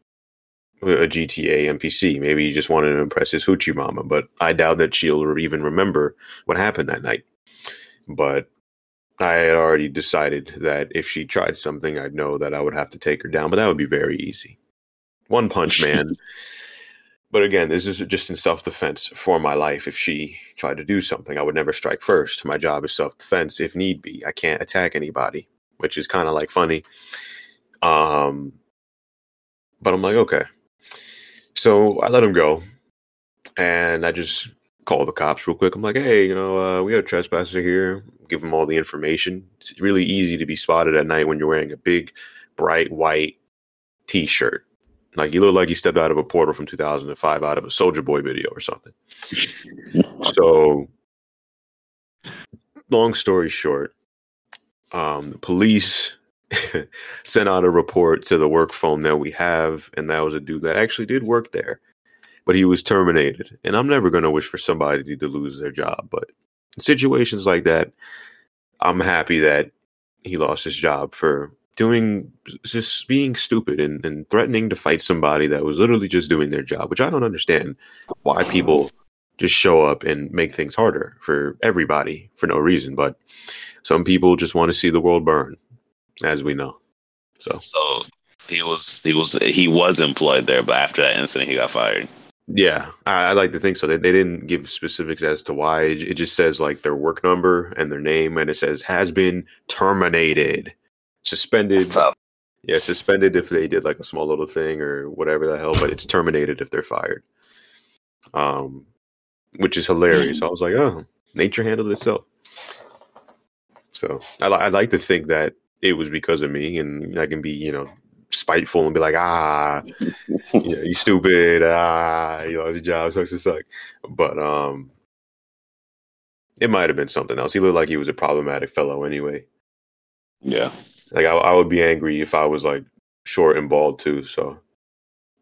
a GTA NPC. Maybe he just wanted to impress his hoochie mama, but I doubt that she'll even remember what happened that night. But I had already decided that if she tried something, I'd know that I would have to take her down, but that would be very easy. One punch man But again, this is just in self defense for my life. If she tried to do something, I would never strike first. My job is self defense if need be. I can't attack anybody, which is kind of like funny. Um, but I'm like, okay. So I let him go, and I just call the cops real quick. I'm like, hey, you know, uh, we have a trespasser here. Give him all the information. It's really easy to be spotted at night when you're wearing a big, bright white T-shirt like you look like you stepped out of a portal from 2005 out of a Soulja Boy video or something. so, long story short, um, the police sent out a report to the work phone that we have, and that was a dude that actually did work there, but he was terminated. And I'm never going to wish for somebody to lose their job, but in situations like that, I'm happy that he lost his job for doing just being stupid and, and threatening to fight somebody that was literally just doing their job, which I don't understand why people just show up and make things harder for everybody for no reason. But some people just want to see the world burn, as we know. So, So he was he was he was employed there, but after that incident, he got fired. yeah, I, I like to think so. They, they didn't give specifics as to why. It, it just says like their work number and their name, and it says has been terminated, suspended. Yeah, suspended if they did like a small little thing or whatever the hell, but it's terminated if they're fired. Um, which is hilarious. I was like, oh, nature handled itself. So I, I like to think that it was because of me, and I can be, you know, spiteful and be like, ah, you, know, you stupid, ah, you lost your job, sucks to suck. But um, it might have been something else. He looked like he was a problematic fellow anyway. Yeah. Like I, I would be angry if I was like short and bald too. So,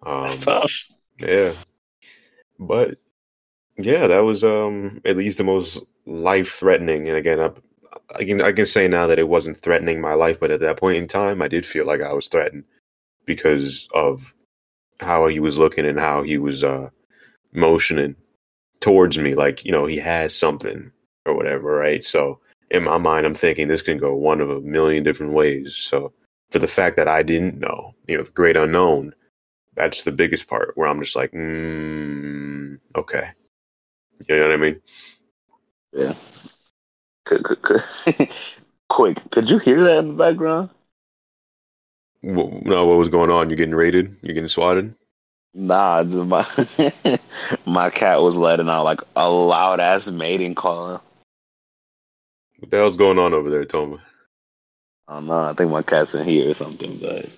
um, That's tough. yeah, but yeah, that was um at least the most life threatening. And again, I, I can I can say now that it wasn't threatening my life, but at that point in time, I did feel like I was threatened because of how he was looking and how he was uh motioning towards me, like you know he has something or whatever, right? So in my mind, I'm thinking this can go one of a million different ways. So for the fact that I didn't know, you know, the great unknown, that's the biggest part where I'm just like, mm, okay. You know what I mean? Yeah. Could, could, could, quick, could you hear that in the background? Wh- No, what was going on? You're getting raided? You're getting swatted? Nah, my my cat was letting out like a loud ass mating call. What the hell's going on over there, Toma? I don't know. I think my cat's in here or something. But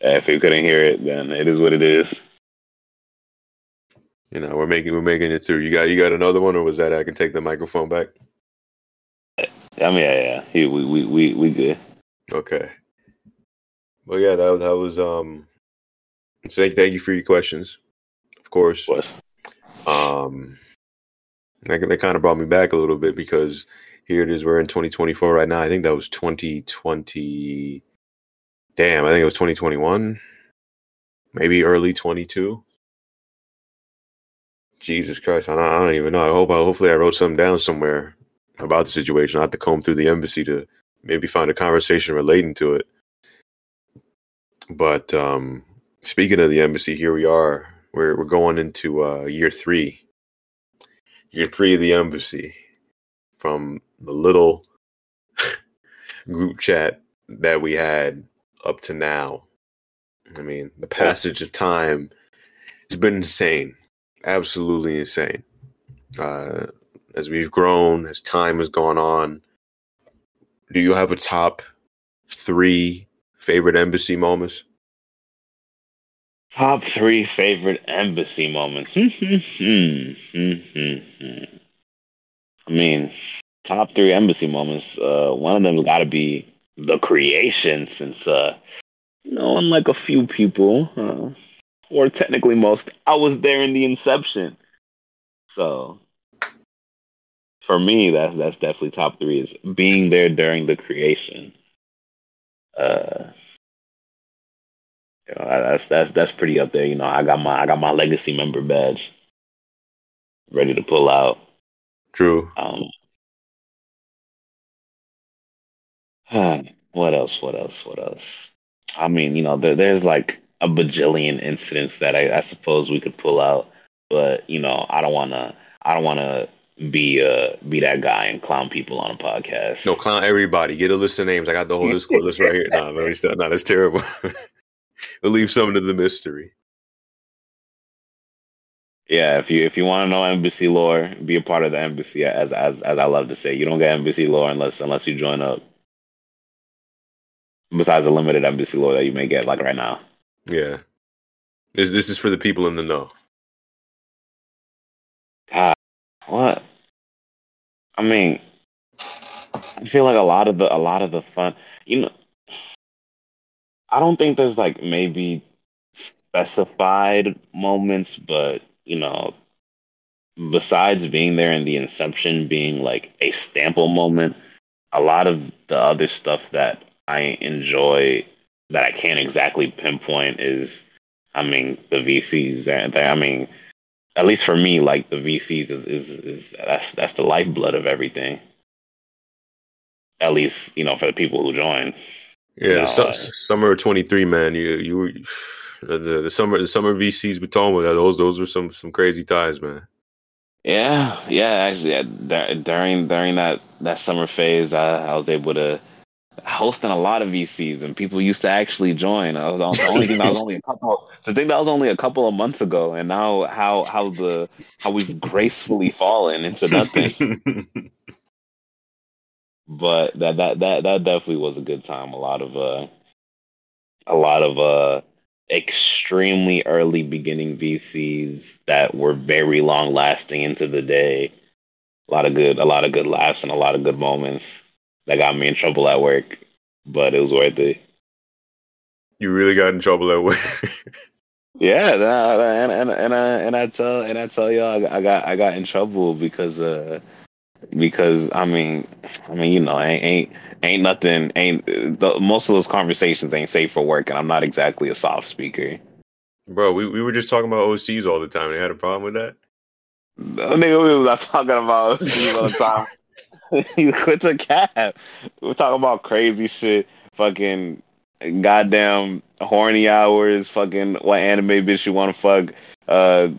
if you couldn't hear it, then it is what it is. You know, we're making we're making it through. You got you got another one, or was that I can take the microphone back? I mean, yeah, yeah. He, we, we, we, we good. Okay. Well, yeah, that that was um. Thank, thank you for your questions, of course. What? Um, that, that kind of brought me back a little bit because here it is. We're in 2024 right now. I think that was 2020. Damn, I think it was 2021, maybe early 22. Jesus Christ, I don't, I don't even know. I hope, I, hopefully, I wrote something down somewhere about the situation. I have to comb through the embassy to maybe find a conversation relating to it. But um, speaking of the embassy, here we are. We're we're going into uh, year three. Year three of the embassy. From the little group chat that we had up to now. I mean, the passage of time has been insane, absolutely insane. Uh, as we've grown, as time has gone on, do you have a top three favorite embassy moments? Top three favorite embassy moments. I mean, top three embassy moments. Uh, one of them's got to be the creation, since uh, you know, unlike a few people, uh, or technically most, I was there in the inception. So, for me, that's that's definitely top three is being there during the creation. Uh, you know, that's that's that's pretty up there. You know, I got my I got my legacy member badge ready to pull out. True. Um, what else? What else? What else? I mean, you know, there, there's like a bajillion incidents that I, I suppose we could pull out, but you know, I don't want to. I don't want to be uh be that guy and clown people on a podcast. No, clown everybody. Get a list of names. I got the whole Discord list right here. No, let me stop. No, that's terrible. we'll leave some to the mystery. Yeah, if you if you want to know embassy lore, be a part of the embassy. As as as I love to say, you don't get embassy lore unless unless you join up. Besides the limited embassy lore that you may get, like right now. Yeah. This this is for the people in the know. God, what? I mean, I feel like a lot of the a lot of the fun, you know. I don't think there's like maybe specified moments, but you know, besides being there in the inception being like a stample moment, a lot of the other stuff that I enjoy that I can't exactly pinpoint is, I mean, the VCs. And I mean, at least for me, like the VCs is is, is that's that's the lifeblood of everything. At least you know for the people who join. Yeah, you know, uh, summer twenty three, man. You you were the, the summer the summer VCs with Toma. Those those were some some crazy ties, man. Yeah, yeah. Actually, during during that that summer phase, I, I was able to hosting a lot of VCs, and people used to actually join. I was the only thing that was only a couple. The thing that was only a couple of months ago, and now how how the how we've gracefully fallen into nothing. but that that that that definitely was a good time. A lot of uh, a lot of uh, extremely early beginning VCs that were very long lasting into the day. A lot of good, a lot of good laughs and a lot of good moments that got me in trouble at work, but it was worth it. You really got in trouble at work. yeah, and and and I and I tell and I tell y'all I got I got in trouble because uh because I mean I mean you know ain't ain't, ain't nothing ain't the, most of those conversations ain't safe for work and I'm not exactly a soft speaker. Bro, we, we were just talking about OCs all the time. They had a problem with that. No, nigga, we was not talking about OCs all the time. you quit the cab. We're talking about crazy shit. Fucking goddamn horny hours. Fucking what anime bitch you want to fuck. Uh,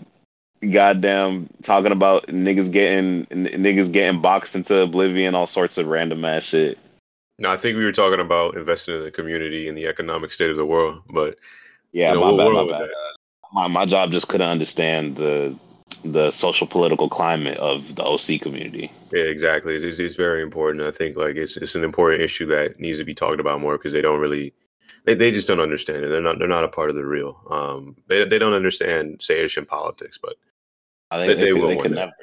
goddamn talking about niggas getting niggas getting boxed into oblivion. All sorts of random ass shit. No, I think we were talking about investing in the community and the economic state of the world. But yeah, you know, my, bad, my, bad. my my job just couldn't understand the the social political climate of the OC community. Yeah, exactly. It's, it's very important. I think like it's it's an important issue that needs to be talked about more because they don't really they, they just don't understand it. They're not they're not a part of the real. Um, they they don't understand Sayishan politics, but they, they, they, will. They could never.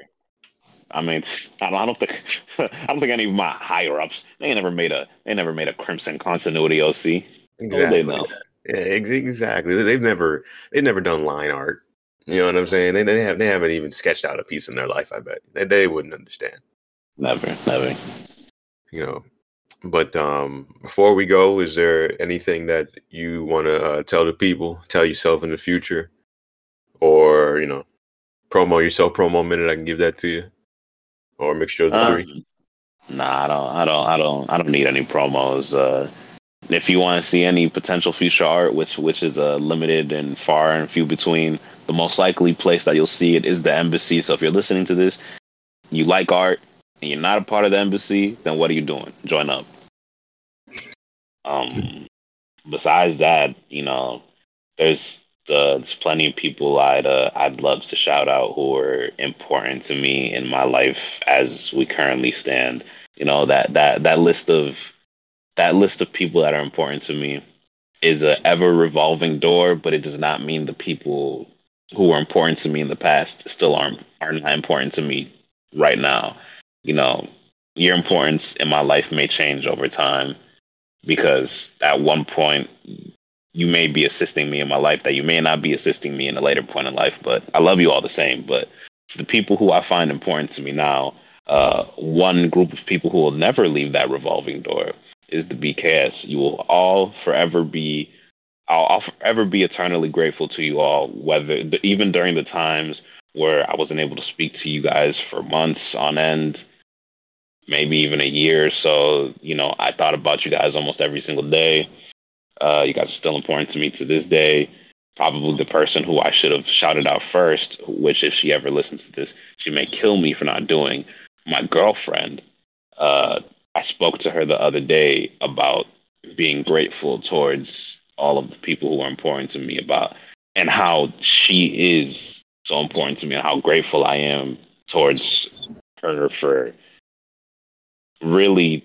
I mean, I don't, I don't think I don't think any of my higher ups they never made a they never made a Crimson continuity OC. Exactly. Yeah, exactly. They've never they've never done line art. You know what I'm saying? They, they have they haven't even sketched out a piece in their life. I bet they, they wouldn't understand. Never, never. You know, but um, before we go, is there anything that you want to uh, tell the people, tell yourself in the future, or you know, promo yourself, promo minute? I can give that to you, or mixture of the um, three. Nah, I don't, I don't, I don't, I don't need any promos. Uh, if you want to see any potential future art, which which is uh, limited and far and few between, the most likely place that you'll see it is the embassy. So if you're listening to this, you like art, and you're not a part of the embassy, then what are you doing? Join up. Um, besides that, you know, there's uh, there's plenty of people I'd uh, I'd love to shout out who are important to me in my life as we currently stand. You know that that that list of that list of people that are important to me is a ever revolving door, but it does not mean the people who were important to me in the past still aren't are not important to me right now. You know, your importance in my life may change over time because at one point you may be assisting me in my life that you may not be assisting me in a later point in life, but I love you all the same. But the people who I find important to me now, uh, one group of people who will never leave that revolving door is the BKS. You will all forever be I'll, I'll forever be eternally grateful to you all, whether even during the times where I wasn't able to speak to you guys for months on end, maybe even a year. Or so, you know, I thought about you guys almost every single day. Uh, you guys are still important to me to this day. Probably the person who I should have shouted out first, which if she ever listens to this, she may kill me for not doing. My girlfriend, uh, I spoke to her the other day about being grateful towards all of the people who are important to me about and how she is so important to me and how grateful I am towards her for really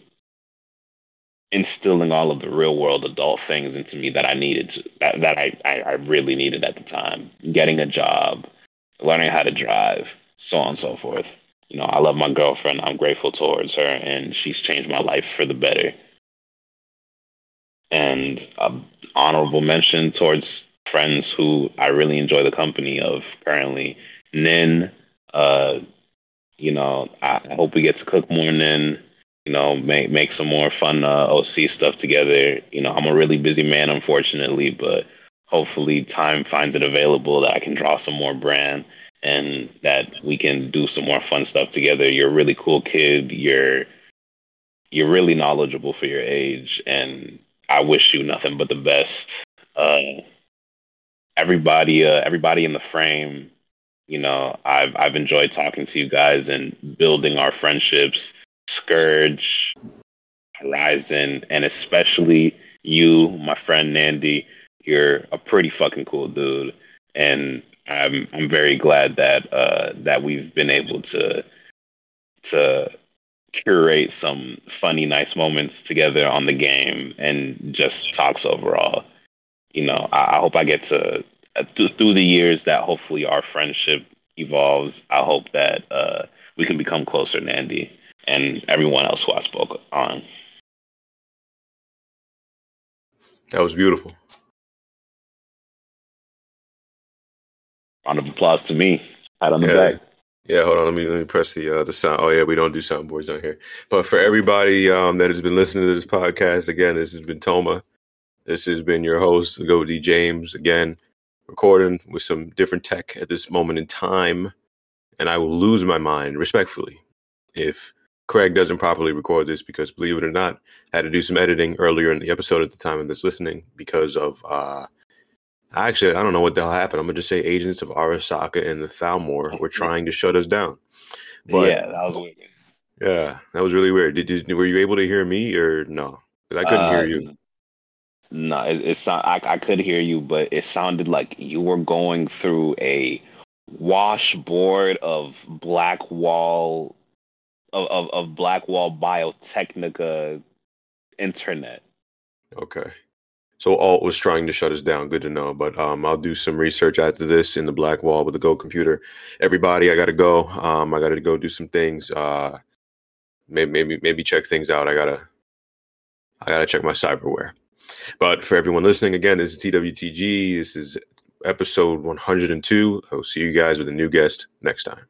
instilling all of the real world adult things into me that I needed to, that, that I, I, I really needed at the time. Getting a job, learning how to drive, so on and so forth. You know, I love my girlfriend. I'm grateful towards her, and she's changed my life for the better and an honorable mention towards friends who I really enjoy the company of currently. Nin, uh, you know, I hope we get to cook more Nin. you know, make make some more fun uh, OC stuff together. You know, I'm a really busy man, unfortunately, but hopefully time finds it available that I can draw some more brand and that we can do some more fun stuff together. You're a really cool kid. You're you're really knowledgeable for your age, and I wish you nothing but the best. Uh, everybody, uh, everybody in the frame, you know, I've I've enjoyed talking to you guys and building our friendships. Scourge, Horizon, and especially you, my friend Nandy. You're a pretty fucking cool dude, and I'm I'm very glad that uh, that we've been able to to curate some funny, nice moments together on the game and just talks overall. You know, I, I hope I get to uh, th- through the years that hopefully our friendship evolves. I hope that uh, we can become closer, Nandy, and everyone else who I spoke on. That was beautiful. Round of applause to me. Pat on the Yeah. back. Yeah, hold on. Let me let me press the uh, the sound. Oh yeah, we don't do soundboards on here. But for everybody um, that has been listening to this podcast, again, this has been Toma. This has been your host, Go D James. Again, recording with some different tech at this moment in time, and I will lose my mind respectfully if Craig doesn't properly record this because, believe it or not, I had to do some editing earlier in the episode at the time of this listening because of. uh Actually, I don't know what the hell happened. I'm gonna just say agents of Arasaka and the Thalmor were trying to shut us down. But yeah, that was weird. yeah, that was really weird. Did, did were you able to hear me or no? 'Cause I couldn't hear Uh, you. No, it, it sound, I, I could hear you, but it sounded like you were going through a washboard of black wall of, of, of black wall biotechnica internet. Okay. So Alt was trying to shut us down. Good to know. But um, I'll do some research after this in the black wall with the Go computer. Everybody, I gotta go. Um, I gotta go do some things. Uh, maybe maybe maybe check things out. I gotta I gotta check my cyberware. But for everyone listening, again, this is TWTG. This is episode 102. I will see you guys with a new guest next time.